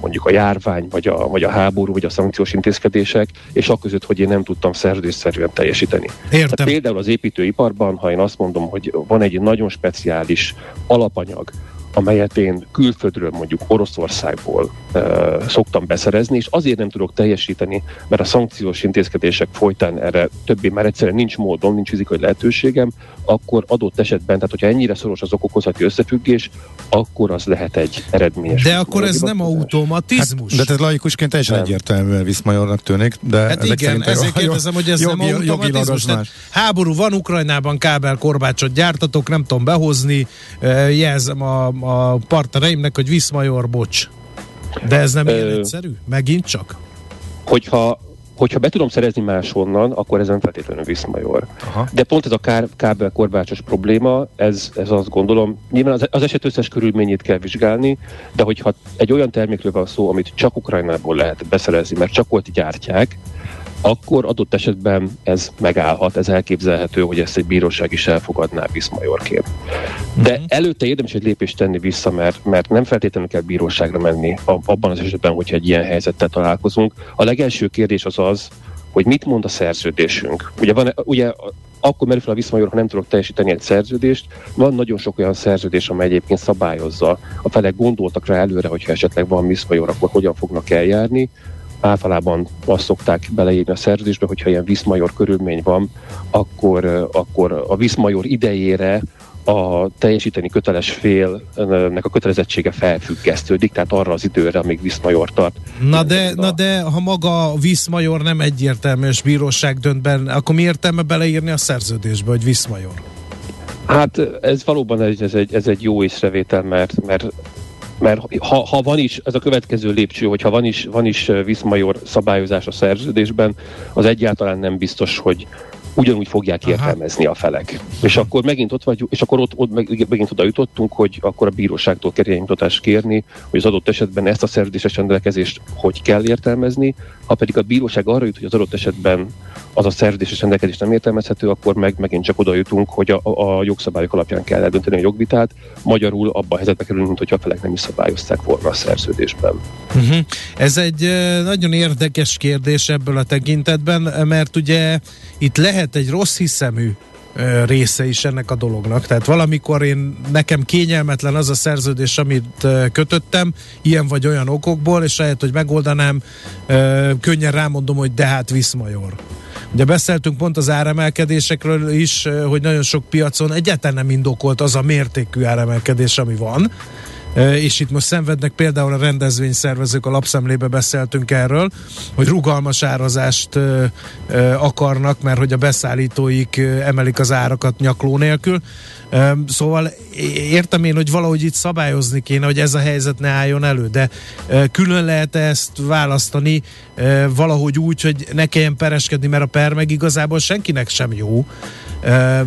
mondjuk a járvány, vagy a, vagy a háború, vagy a szankciós intézkedések, és a között, hogy én nem tudtam szerződésszerűen teljesíteni. Értem. Tehát például az építőiparban, ha én azt mondom, hogy van egy nagyon speciális alapanyag, amelyet én külföldről, mondjuk Oroszországból uh, szoktam beszerezni, és azért nem tudok teljesíteni, mert a szankciós intézkedések folytán erre többé már egyszerűen nincs módon, nincs fizikai lehetőségem, akkor adott esetben, tehát hogyha ennyire szoros az okokozati összefüggés, akkor az lehet egy eredményes. De akkor ez nem automatizmus. Hát, de ez laikusként teljesen egyértelműen viszmajornak tűnik. De hát igen, ezért kérdezem, hogy ez jogi, nem automatizmus. Tehát háború van Ukrajnában, kábel korbácsot gyártatok, nem tudom behozni, jelzem a, a partnereimnek, hogy Viszmajor, bocs. De ez nem ilyen egyszerű? Megint csak? Hogyha hogyha be tudom szerezni máshonnan, akkor ez nem feltétlenül viszmajor. Aha. De pont ez a ká- kábel korbácsos probléma, ez, ez azt gondolom, nyilván az, az eset összes körülményét kell vizsgálni, de hogyha egy olyan termékről van szó, amit csak Ukrajnából lehet beszerezni, mert csak ott gyártják, akkor adott esetben ez megállhat, ez elképzelhető, hogy ezt egy bíróság is elfogadná viszmajorként. De uh-huh. előtte érdemes egy lépést tenni vissza, mert, mert nem feltétlenül kell bíróságra menni abban az esetben, hogyha egy ilyen helyzettel találkozunk. A legelső kérdés az az, hogy mit mond a szerződésünk. Ugye, van, ugye akkor merül fel a viszmajor, ha nem tudok teljesíteni egy szerződést. Van nagyon sok olyan szerződés, amely egyébként szabályozza. A felek gondoltak rá előre, hogyha esetleg van viszmajor, akkor hogyan fognak eljárni általában azt szokták beleírni a szerződésbe, hogyha ilyen viszmajor körülmény van, akkor, akkor a viszmajor idejére a teljesíteni köteles félnek a kötelezettsége felfüggesztődik, tehát arra az időre, amíg Viszmajor tart. Na de, na de ha maga a Viszmajor nem egyértelmű, és bíróság dönt benne, akkor mi értelme beleírni a szerződésbe, hogy Viszmajor? Hát ez valóban egy, ez egy, ez egy jó észrevétel, mert, mert mert ha, ha van is, ez a következő lépcső, hogyha van is, van is Viszmajor szabályozás a szerződésben, az egyáltalán nem biztos, hogy ugyanúgy fogják értelmezni a felek. És akkor megint ott vagyunk, és akkor ott, ott meg, megint oda jutottunk, hogy akkor a bíróságtól kell iránymutatást kérni, hogy az adott esetben ezt a szerződéses rendelkezést hogy kell értelmezni, ha pedig a bíróság arra jut, hogy az adott esetben az a szerződéses rendelkezés nem értelmezhető, akkor meg megint csak oda jutunk, hogy a, a, jogszabályok alapján kell eldönteni a jogvitát, magyarul abban a helyzetbe kerülünk, mint hogyha a felek nem is szabályozták volna a szerződésben. Uh-huh. Ez egy nagyon érdekes kérdés ebből a tekintetben, mert ugye itt lehet egy rossz hiszemű része is ennek a dolognak. Tehát valamikor én, nekem kényelmetlen az a szerződés, amit kötöttem, ilyen vagy olyan okokból, és lehet, hogy megoldanám, könnyen rámondom, hogy de hát viszmajor. Ugye beszéltünk pont az áremelkedésekről is, hogy nagyon sok piacon egyáltalán nem indokolt az a mértékű áremelkedés, ami van, és itt most szenvednek például a rendezvényszervezők, a lapszemlébe beszéltünk erről, hogy rugalmas árazást akarnak, mert hogy a beszállítóik emelik az árakat nyakló nélkül. Szóval értem én, hogy valahogy itt szabályozni kéne, hogy ez a helyzet ne álljon elő, de külön lehet ezt választani valahogy úgy, hogy ne kelljen pereskedni, mert a per meg igazából senkinek sem jó.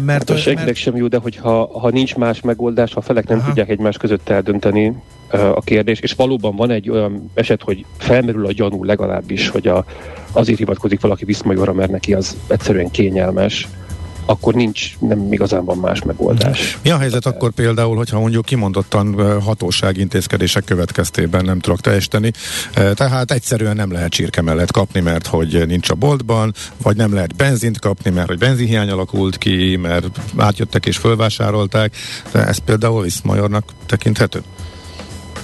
Mert, hát senkinek mert... sem jó, de hogyha ha nincs más megoldás, ha a felek nem Aha. tudják egymás között eldönteni a kérdés, és valóban van egy olyan eset, hogy felmerül a gyanú legalábbis, hogy a, azért hivatkozik valaki viszmajorra, mert neki az egyszerűen kényelmes, akkor nincs, nem igazán van más megoldás. Mi a helyzet akkor például, hogyha mondjuk kimondottan hatósági intézkedések következtében nem tudok teljesíteni, tehát egyszerűen nem lehet csirke mellett kapni, mert hogy nincs a boltban, vagy nem lehet benzint kapni, mert hogy benzinhiány alakult ki, mert átjöttek és fölvásárolták, de ez például Viszmajornak tekinthető?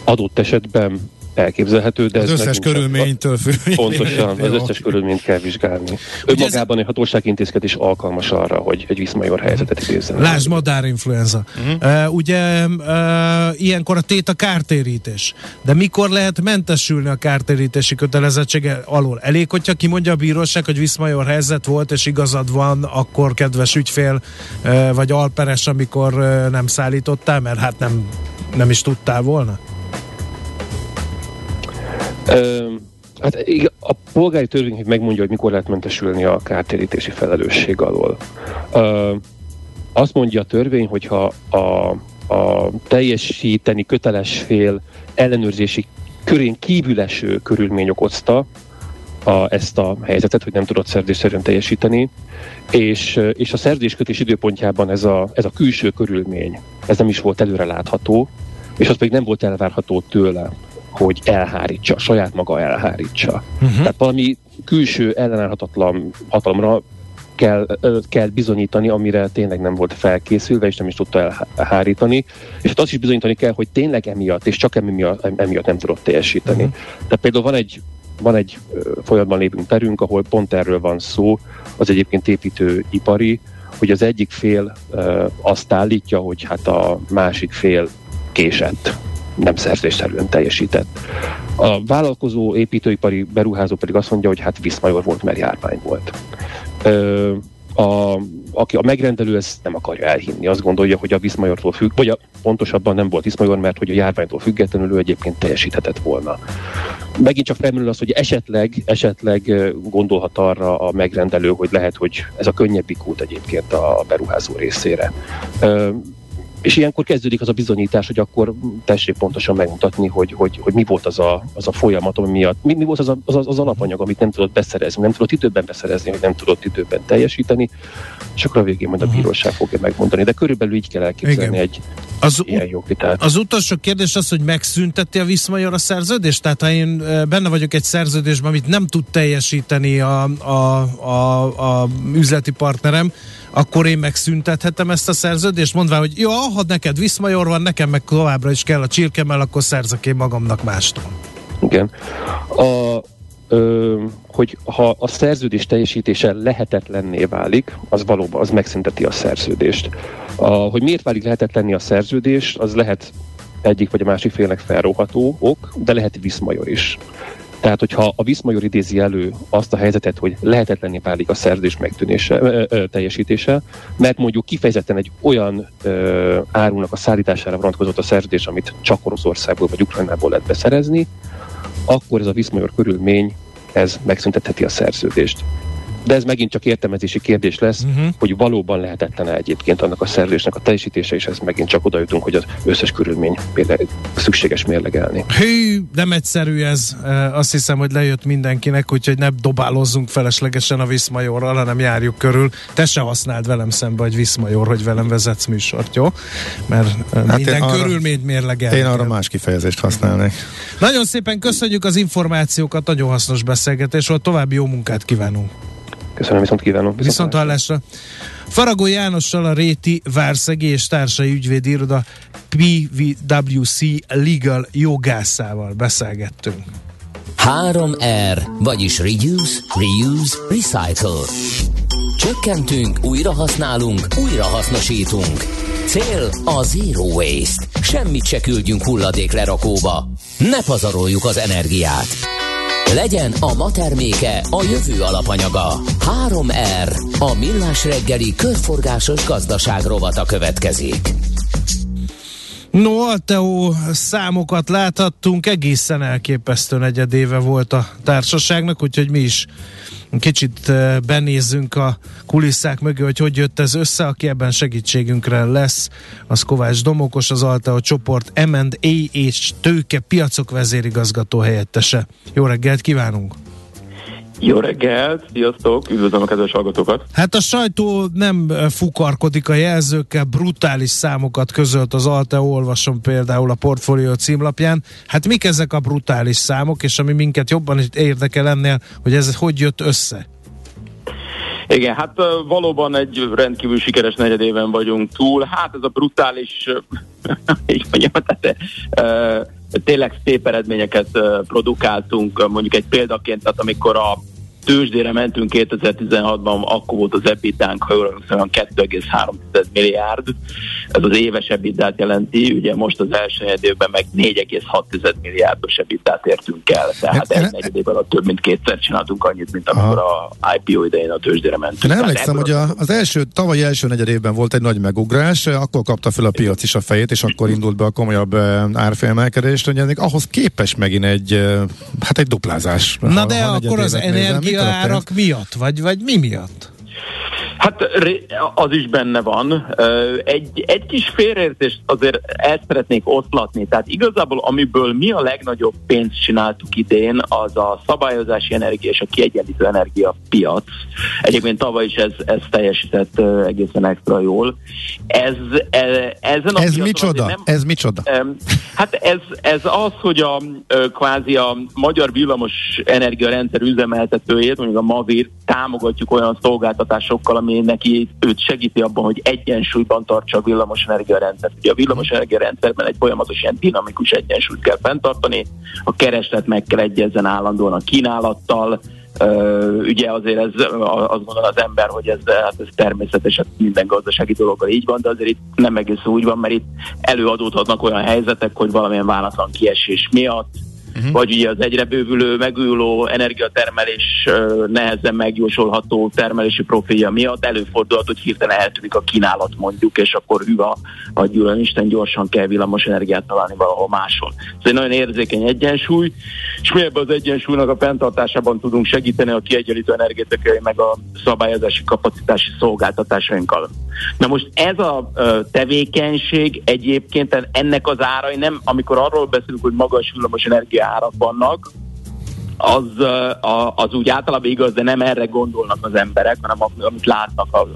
Adott esetben elképzelhető, de Az ez összes körülménytől függ. Pontosan, [LAUGHS] az összes körülményt kell vizsgálni. Önmagában egy hatósági intézkedés alkalmas arra, hogy egy viszmajor helyzetet idézzen. Lásd madárinfluenza. Mhm. Uh, ugye uh, ilyenkor a tét a kártérítés. De mikor lehet mentesülni a kártérítési kötelezettsége alól? Elég, hogyha kimondja a bíróság, hogy viszmajor helyzet volt, és igazad van, akkor kedves ügyfél, uh, vagy alperes, amikor uh, nem szállítottál, mert hát nem, nem is tudtál volna? Hát a polgári törvény hogy megmondja, hogy mikor lehet mentesülni a kártérítési felelősség alól. Azt mondja a törvény, hogyha a, a teljesíteni köteles fél ellenőrzési körén kívül eső körülmény okozta a, ezt a helyzetet, hogy nem tudott szerződésszerűen teljesíteni, és, és a szerződéskötés időpontjában ez a, ez a külső körülmény, ez nem is volt előre látható, és az pedig nem volt elvárható tőle, hogy elhárítsa, saját maga elhárítsa. Uh-huh. Tehát valami külső ellenállhatatlan hatalomra kell, kell bizonyítani, amire tényleg nem volt felkészülve, és nem is tudta elhárítani. És hát azt is bizonyítani kell, hogy tényleg emiatt, és csak emiatt, emiatt nem tudott teljesíteni. Uh-huh. Tehát például van egy, van egy folyamatban lévünk perünk, ahol pont erről van szó, az egyébként építőipari, hogy az egyik fél ö, azt állítja, hogy hát a másik fél késett nem szerzésszerűen teljesített. A vállalkozó építőipari beruházó pedig azt mondja, hogy hát viszmajor volt, mert járvány volt. Ö, a, aki a megrendelő ezt nem akarja elhinni, azt gondolja, hogy a viszmajortól függ, vagy a, pontosabban nem volt viszmajor, mert hogy a járványtól függetlenül ő egyébként teljesíthetett volna. Megint csak felmerül az, hogy esetleg, esetleg gondolhat arra a megrendelő, hogy lehet, hogy ez a könnyebbik út egyébként a beruházó részére. És ilyenkor kezdődik az a bizonyítás, hogy akkor tessék pontosan megmutatni, hogy, hogy, hogy mi volt az a, az a folyamat, ami miatt, mi, mi volt az, a, az, az alapanyag, amit nem tudott beszerezni, nem tudott időben beszerezni, hogy nem tudott időben teljesíteni, és akkor a végén majd a bíróság fogja megmondani. De körülbelül így kell elképzelni Igen. egy Az, ilyen jogvitát. Az utolsó kérdés az, hogy megszünteti a Viszmajor a szerződést? Tehát ha én benne vagyok egy szerződésben, amit nem tud teljesíteni a, a, a, a üzleti partnerem, akkor én megszüntethetem ezt a szerződést, mondván, hogy jó, ha neked Viszmajor van, nekem meg továbbra is kell a csirkemel, akkor szerzek én magamnak mástól. Igen. A, ö, hogy ha a szerződés teljesítése lehetetlenné válik, az valóban az megszünteti a szerződést. A, hogy miért válik lehetetlenné a szerződés, az lehet egyik vagy a másik félnek felróható ok, de lehet viszmajor is. Tehát, hogyha a viszmajor idézi elő azt a helyzetet, hogy lehetetlenné válik a szerződés megtűnése, ö, ö, teljesítése, mert mondjuk kifejezetten egy olyan ö, árunak a szállítására vonatkozott a szerződés, amit csak Oroszországból vagy Ukrajnából lehet beszerezni, akkor ez a viszmajor körülmény, ez megszüntetheti a szerződést. De ez megint csak értelmezési kérdés lesz, uh-huh. hogy valóban lehetetlen egyébként annak a szerződésnek a teljesítése, és ez megint csak oda jutunk, hogy az összes körülmény mérle- szükséges mérlegelni. Hű, nem egyszerű ez. Azt hiszem, hogy lejött mindenkinek, úgyhogy ne dobálozzunk feleslegesen a Viszmajorral, hanem járjuk körül. Te se használd velem szembe, hogy Viszmajor, hogy velem vezetsz műsort, jó? Mert hát minden én arra- körülményt mérlegel. Én arra más kifejezést használnék. Nagyon szépen köszönjük az információkat, nagyon hasznos beszélgetés volt, további jó munkát kívánunk. Köszönöm, viszont kívánom. Viszont hallásra. Faragó Jánossal a Réti Várszegi és társai ügyvédiroda PVWC Legal jogászával beszélgettünk. 3R, vagyis Reduce, Reuse, Recycle. Csökkentünk, újra használunk, újra hasznosítunk. Cél a Zero Waste. Semmit se küldjünk hulladék lerakóba. Ne pazaroljuk az energiát. Legyen a ma terméke a jövő alapanyaga. 3R, a millás reggeli körforgásos gazdaság rovata következik. No, Alteo számokat láthattunk, egészen elképesztő negyedéve volt a társaságnak, úgyhogy mi is kicsit eh, benézzünk a kulisszák mögé, hogy hogy jött ez össze, aki ebben segítségünkre lesz, az Kovács Domokos, az Alteo csoport M&A és tőke piacok vezérigazgató helyettese. Jó reggelt kívánunk! Jó reggelt, sziasztok, üdvözlöm a kedves hallgatókat. Hát a sajtó nem fukarkodik a jelzőkkel, brutális számokat közölt az Alteo, olvasom például a portfólió címlapján. Hát mik ezek a brutális számok, és ami minket jobban érdekel ennél, hogy ez hogy jött össze? Igen, hát valóban egy rendkívül sikeres negyedében vagyunk túl. Hát ez a brutális, így [LAUGHS] mondjam, tehát, tényleg szép eredményeket produkáltunk, mondjuk egy példaként, tehát amikor a tőzsdére mentünk 2016-ban, akkor volt az ebitánk, ha jól emlékszem, 2,3 milliárd. Ez az éves ebitát jelenti, ugye most az első évben meg 4,6 milliárdos ebitát értünk el. Tehát egy negyed alatt több mint kétszer csináltunk annyit, mint amikor a IPO idején a tőzsdére mentünk. Tehát emlékszem, hogy a, az első, tavalyi első negyed évben volt egy nagy megugrás, akkor kapta fel a piac is a fejét, és akkor indult be a komolyabb eh, árfélmelkedés, hogy ennek ahhoz képes megint egy, hát egy duplázás. Na Ha- de ha akkor az történt? Energiaárak miatt, vagy, vagy mi miatt? Hát az is benne van. Egy, egy kis félreértést azért el szeretnék oszlatni. Tehát igazából amiből mi a legnagyobb pénzt csináltuk idén, az a szabályozási energia és a kiegyenlítő energia piac. Egyébként tavaly is ez, ez teljesített egészen extra jól. Ez, e, ezen a Ez micsoda? nem, Ez micsoda? Hát ez, ez az, hogy a kvázi a magyar villamos energiarendszer üzemeltetőjét, mondjuk a Mavir támogatjuk olyan szolgáltatásokkal, ami neki őt segíti abban, hogy egyensúlyban tartsa a villamos energiarendszert. Ugye a villamos energiarendszerben egy folyamatos ilyen dinamikus egyensúlyt kell fenntartani, a kereslet meg kell egyezzen állandóan a kínálattal, Uh, ugye azért ez, azt gondol az ember, hogy ez, hát ez természetes, hát minden gazdasági dologgal így van, de azért itt nem egész úgy van, mert itt előadódhatnak olyan helyzetek, hogy valamilyen váratlan kiesés miatt, uh-huh. vagy ugye az egyre bővülő, megújuló energiatermelés nehezen megjósolható termelési profilja miatt előfordulhat, hogy hirtelen eltűnik a kínálat mondjuk, és akkor hűha, adjul Isten gyorsan kell villamos energiát találni valahol máshol. Ez egy nagyon érzékeny egyensúly, és mi ebben az egyensúlynak a fenntartásában tudunk segíteni a kiegyenlítő energetikai meg a szabályozási kapacitási szolgáltatásainkkal. Na most ez a tevékenység egyébként ennek az árai nem, amikor arról beszélünk, hogy magas villamos energia árak vannak, az, az úgy általában igaz, de nem erre gondolnak az emberek, hanem am- amit látnak a,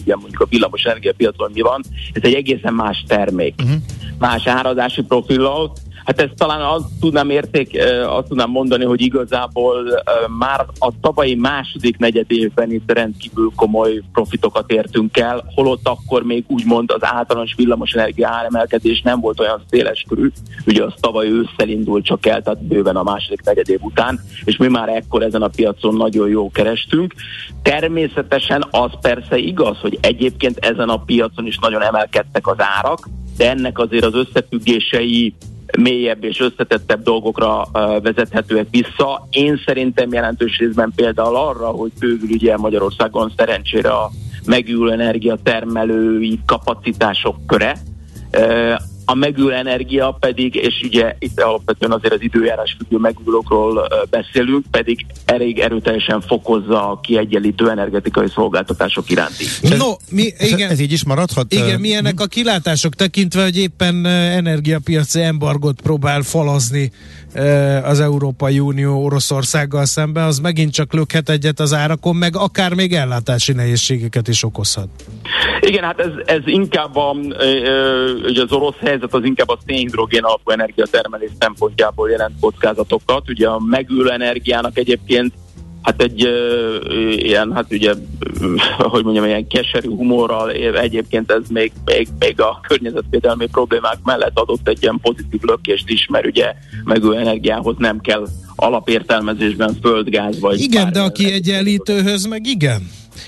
ugye mondjuk a villamos energiapiacon mi van. Ez egy egészen más termék, uh-huh. más árazási profillal. Hát ezt talán azt tudnám érték, azt tudnám mondani, hogy igazából már a tavalyi második negyed évben itt rendkívül komoly profitokat értünk el, holott akkor még úgymond az általános villamosenergia áremelkedés nem volt olyan széles körű, ugye az tavaly ősszel indult csak el, tehát bőven a második negyed év után, és mi már ekkor ezen a piacon nagyon jó kerestünk. Természetesen az persze igaz, hogy egyébként ezen a piacon is nagyon emelkedtek az árak, de ennek azért az összefüggései mélyebb és összetettebb dolgokra vezethetőek vissza. Én szerintem jelentős részben például arra, hogy bővül ugye Magyarországon szerencsére a megújuló energia termelői kapacitások köre, a megújuló energia pedig, és ugye itt alapvetően azért az időjárás függő megújulókról beszélünk, pedig elég erőteljesen fokozza a kiegyenlítő energetikai szolgáltatások iránti. No, mi, igen. ez így is maradhat? Igen, milyenek a kilátások tekintve, hogy éppen energiapiaci embargot próbál falazni az Európai Unió Oroszországgal szemben, az megint csak lökhet egyet az árakon, meg akár még ellátási nehézségeket is okozhat. Igen, hát ez, ez inkább a, ugye az orosz helyzet az inkább a szénhidrogén alapú energiatermelés szempontjából jelent kockázatokat. Ugye a megülő energiának egyébként hát egy ö, ilyen, hát ugye, ö, hogy mondjam, ilyen keserű humorral egyébként ez még, még, még a környezetvédelmi problémák mellett adott egy ilyen pozitív lökést is, mert ugye megülő energiához nem kell alapértelmezésben földgáz vagy Igen, de a kiegyenlítőhöz meg igen.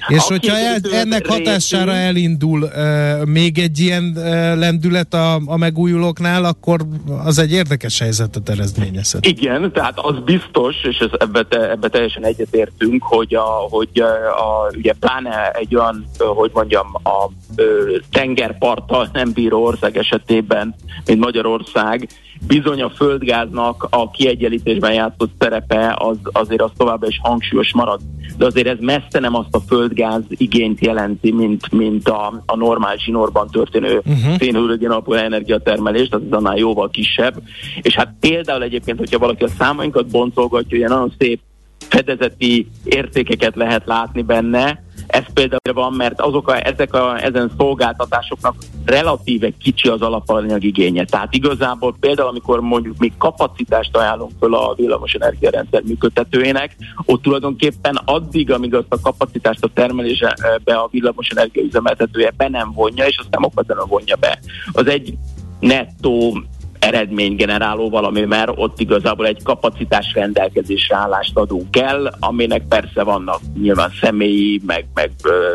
És A hogyha kiegyenlítőhöz ennek hatására részül- elindul uh, még egy ilyen uh, lendület a, a megújulóknál, akkor az egy érdekes helyzetet eredményezhet. Igen, tehát az biztos, és ez, ebbe, te, ebbe teljesen egyetértünk, hogy, a, hogy a, a, ugye pláne egy olyan, hogy mondjam, a ö, tengerparttal nem bíró ország esetében, mint Magyarország, bizony a földgáznak a kiegyenlítésben játszott szerepe az, azért az továbbra is hangsúlyos marad. De azért ez messze nem azt a földgáz igényt jelenti, mint, mint a, a normál zsinórban történő uh-huh. szénhőrögén alapú energiatermelés, tehát ez annál jóval kisebb. És hát például egyébként, hogyha valaki a számainkat boncolgatja, ugye nagyon szép fedezeti értékeket lehet látni benne. Ez például van, mert azok a, ezek a, ezen szolgáltatásoknak relatíve kicsi az alapanyag igénye. Tehát igazából például, amikor mondjuk mi kapacitást ajánlunk föl a villamos energiarendszer működtetőjének, ott tulajdonképpen addig, amíg azt a kapacitást a termelésbe a villamos energia üzemeltetője be nem vonja, és aztán okvetlenül vonja be. Az egy nettó eredménygeneráló valami, mert ott igazából egy kapacitás rendelkezésre állást adunk el, aminek persze vannak nyilván személyi, meg, meg ö,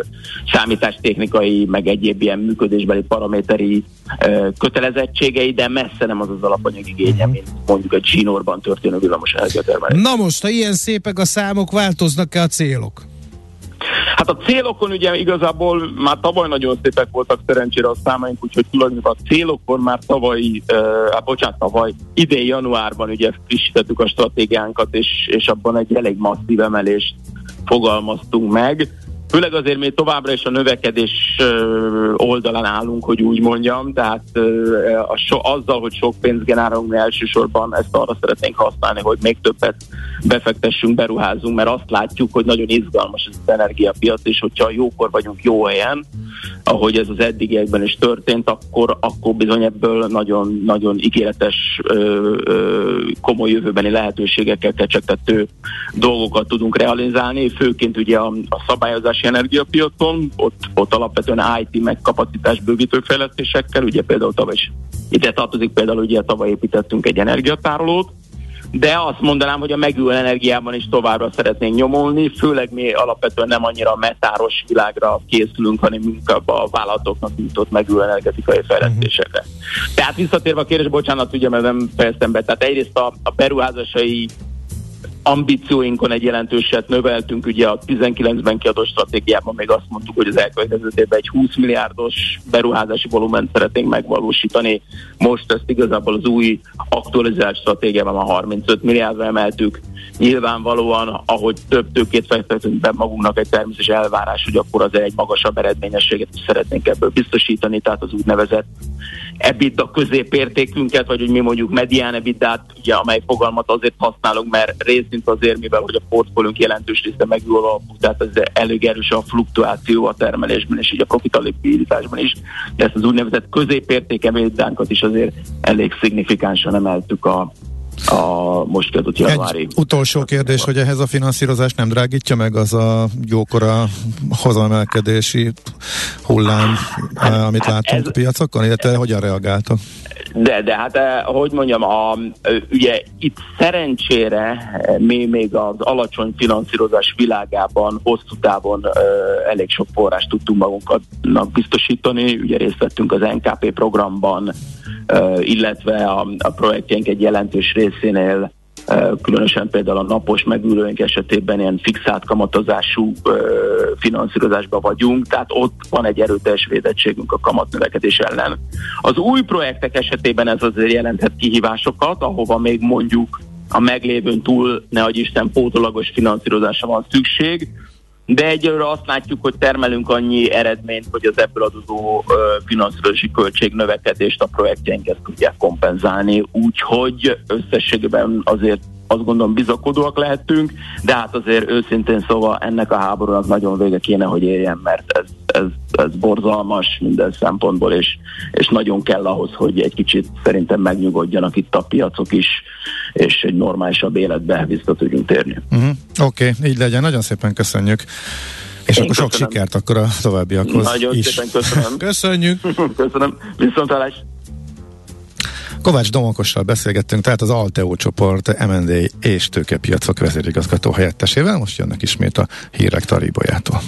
számítástechnikai, meg egyéb ilyen működésbeli paraméteri ö, kötelezettségei, de messze nem az az alapanyag igénye, mint mondjuk egy zsinórban történő villamos energiatermelés. Na most, ha ilyen szépek a számok, változnak-e a célok? Hát a célokon ugye igazából már tavaly nagyon szépek voltak szerencsére a számaink, úgyhogy tulajdonképpen a célokon már tavaly, uh, hát bocsánat, tavaly idén januárban ugye frissítettük a stratégiánkat, és, és abban egy elég masszív emelést fogalmaztunk meg. Főleg azért mi továbbra is a növekedés oldalán állunk, hogy úgy mondjam, tehát a so, azzal, hogy sok pénzt generálunk, elsősorban ezt arra szeretnénk használni, hogy még többet befektessünk, beruházunk, mert azt látjuk, hogy nagyon izgalmas ez az energiapiac, és hogyha jókor vagyunk jó helyen, ahogy ez az eddigiekben is történt, akkor, akkor bizony ebből nagyon, nagyon ígéretes, komoly jövőbeni lehetőségekkel kecsegtető dolgokat tudunk realizálni, főként ugye a, a szabályozás óriási energiapiacon, ott, ott alapvetően IT meg kapacitás bővítő fejlesztésekkel, ugye például tavaly is ide tartozik például, ugye tavaly építettünk egy energiatárolót, de azt mondanám, hogy a megújuló energiában is továbbra szeretnénk nyomulni, főleg mi alapvetően nem annyira metáros világra készülünk, hanem inkább a vállalatoknak nyújtott megújuló energetikai fejlesztésekre. Uh-huh. Tehát visszatérve a kérdés, bocsánat, ugye, mert nem fejeztem be, tehát egyrészt a, a beruházásai ambícióinkon egy jelentőset növeltünk, ugye a 19-ben kiadott stratégiában még azt mondtuk, hogy az elkövetkező évben egy 20 milliárdos beruházási volument szeretnénk megvalósítani. Most ezt igazából az új aktualizált stratégiában a 35 milliárdra emeltük. Nyilvánvalóan, ahogy több tőkét fektetünk be magunknak egy természetes elvárás, hogy akkor azért egy magasabb eredményességet is szeretnénk ebből biztosítani, tehát az úgynevezett EBITDA középértékünket, vagy hogy mi mondjuk medián EBITDA, ugye, amely fogalmat azért használunk, mert részint azért, mivel hogy a portfóliónk jelentős része megül alapú, tehát ez elég erős a fluktuáció a termelésben és így a profitabilitásban is, de ezt az úgynevezett középérték ebédánkat is azért elég szignifikánsan emeltük a, a most kiadott januári. Egy utolsó kérdés, hogy ehhez a finanszírozás nem drágítja meg az a jókora hozamelkedési hullám, hát, amit hát látunk ez, a piacokon, illetve hogyan reagáltak? De, de hát, eh, hogy mondjam, a, ugye itt szerencsére mi még az alacsony finanszírozás világában hosszú távon elég sok forrást tudtunk magunknak biztosítani. Ugye részt vettünk az NKP programban, illetve a, a projektjeink egy jelentős részénél különösen például a napos megülőink esetében ilyen fixált kamatozású finanszírozásban vagyunk, tehát ott van egy erőteljes védettségünk a kamatnövekedés ellen. Az új projektek esetében ez azért jelenthet kihívásokat, ahova még mondjuk a meglévőn túl, ne Isten, pótolagos finanszírozásra van szükség, de egyelőre azt látjuk, hogy termelünk annyi eredményt, hogy az ebből adódó finanszírozási költség növekedést a projektjeinket tudják kompenzálni, úgyhogy összességében azért azt gondolom bizakodóak lehetünk, de hát azért őszintén szóval ennek a háborúnak nagyon vége kéne, hogy éljen, mert ez, ez, ez borzalmas minden szempontból, és, és nagyon kell ahhoz, hogy egy kicsit szerintem megnyugodjanak itt a piacok is, és egy normálisabb életbe vissza tudjunk térni. Uh-huh. Oké, okay, így legyen. Nagyon szépen köszönjük. És Én akkor köszönöm. sok sikert akkor a továbbiakhoz Nagyon is. szépen köszönöm. [LAUGHS] Köszönjük. [LAUGHS] köszönöm. Viszontlátás. Kovács Domokossal beszélgettünk, tehát az Alteo csoport M&A és tőkepiacok vezérigazgató helyettesével. Most jönnek ismét a hírek Taribojától.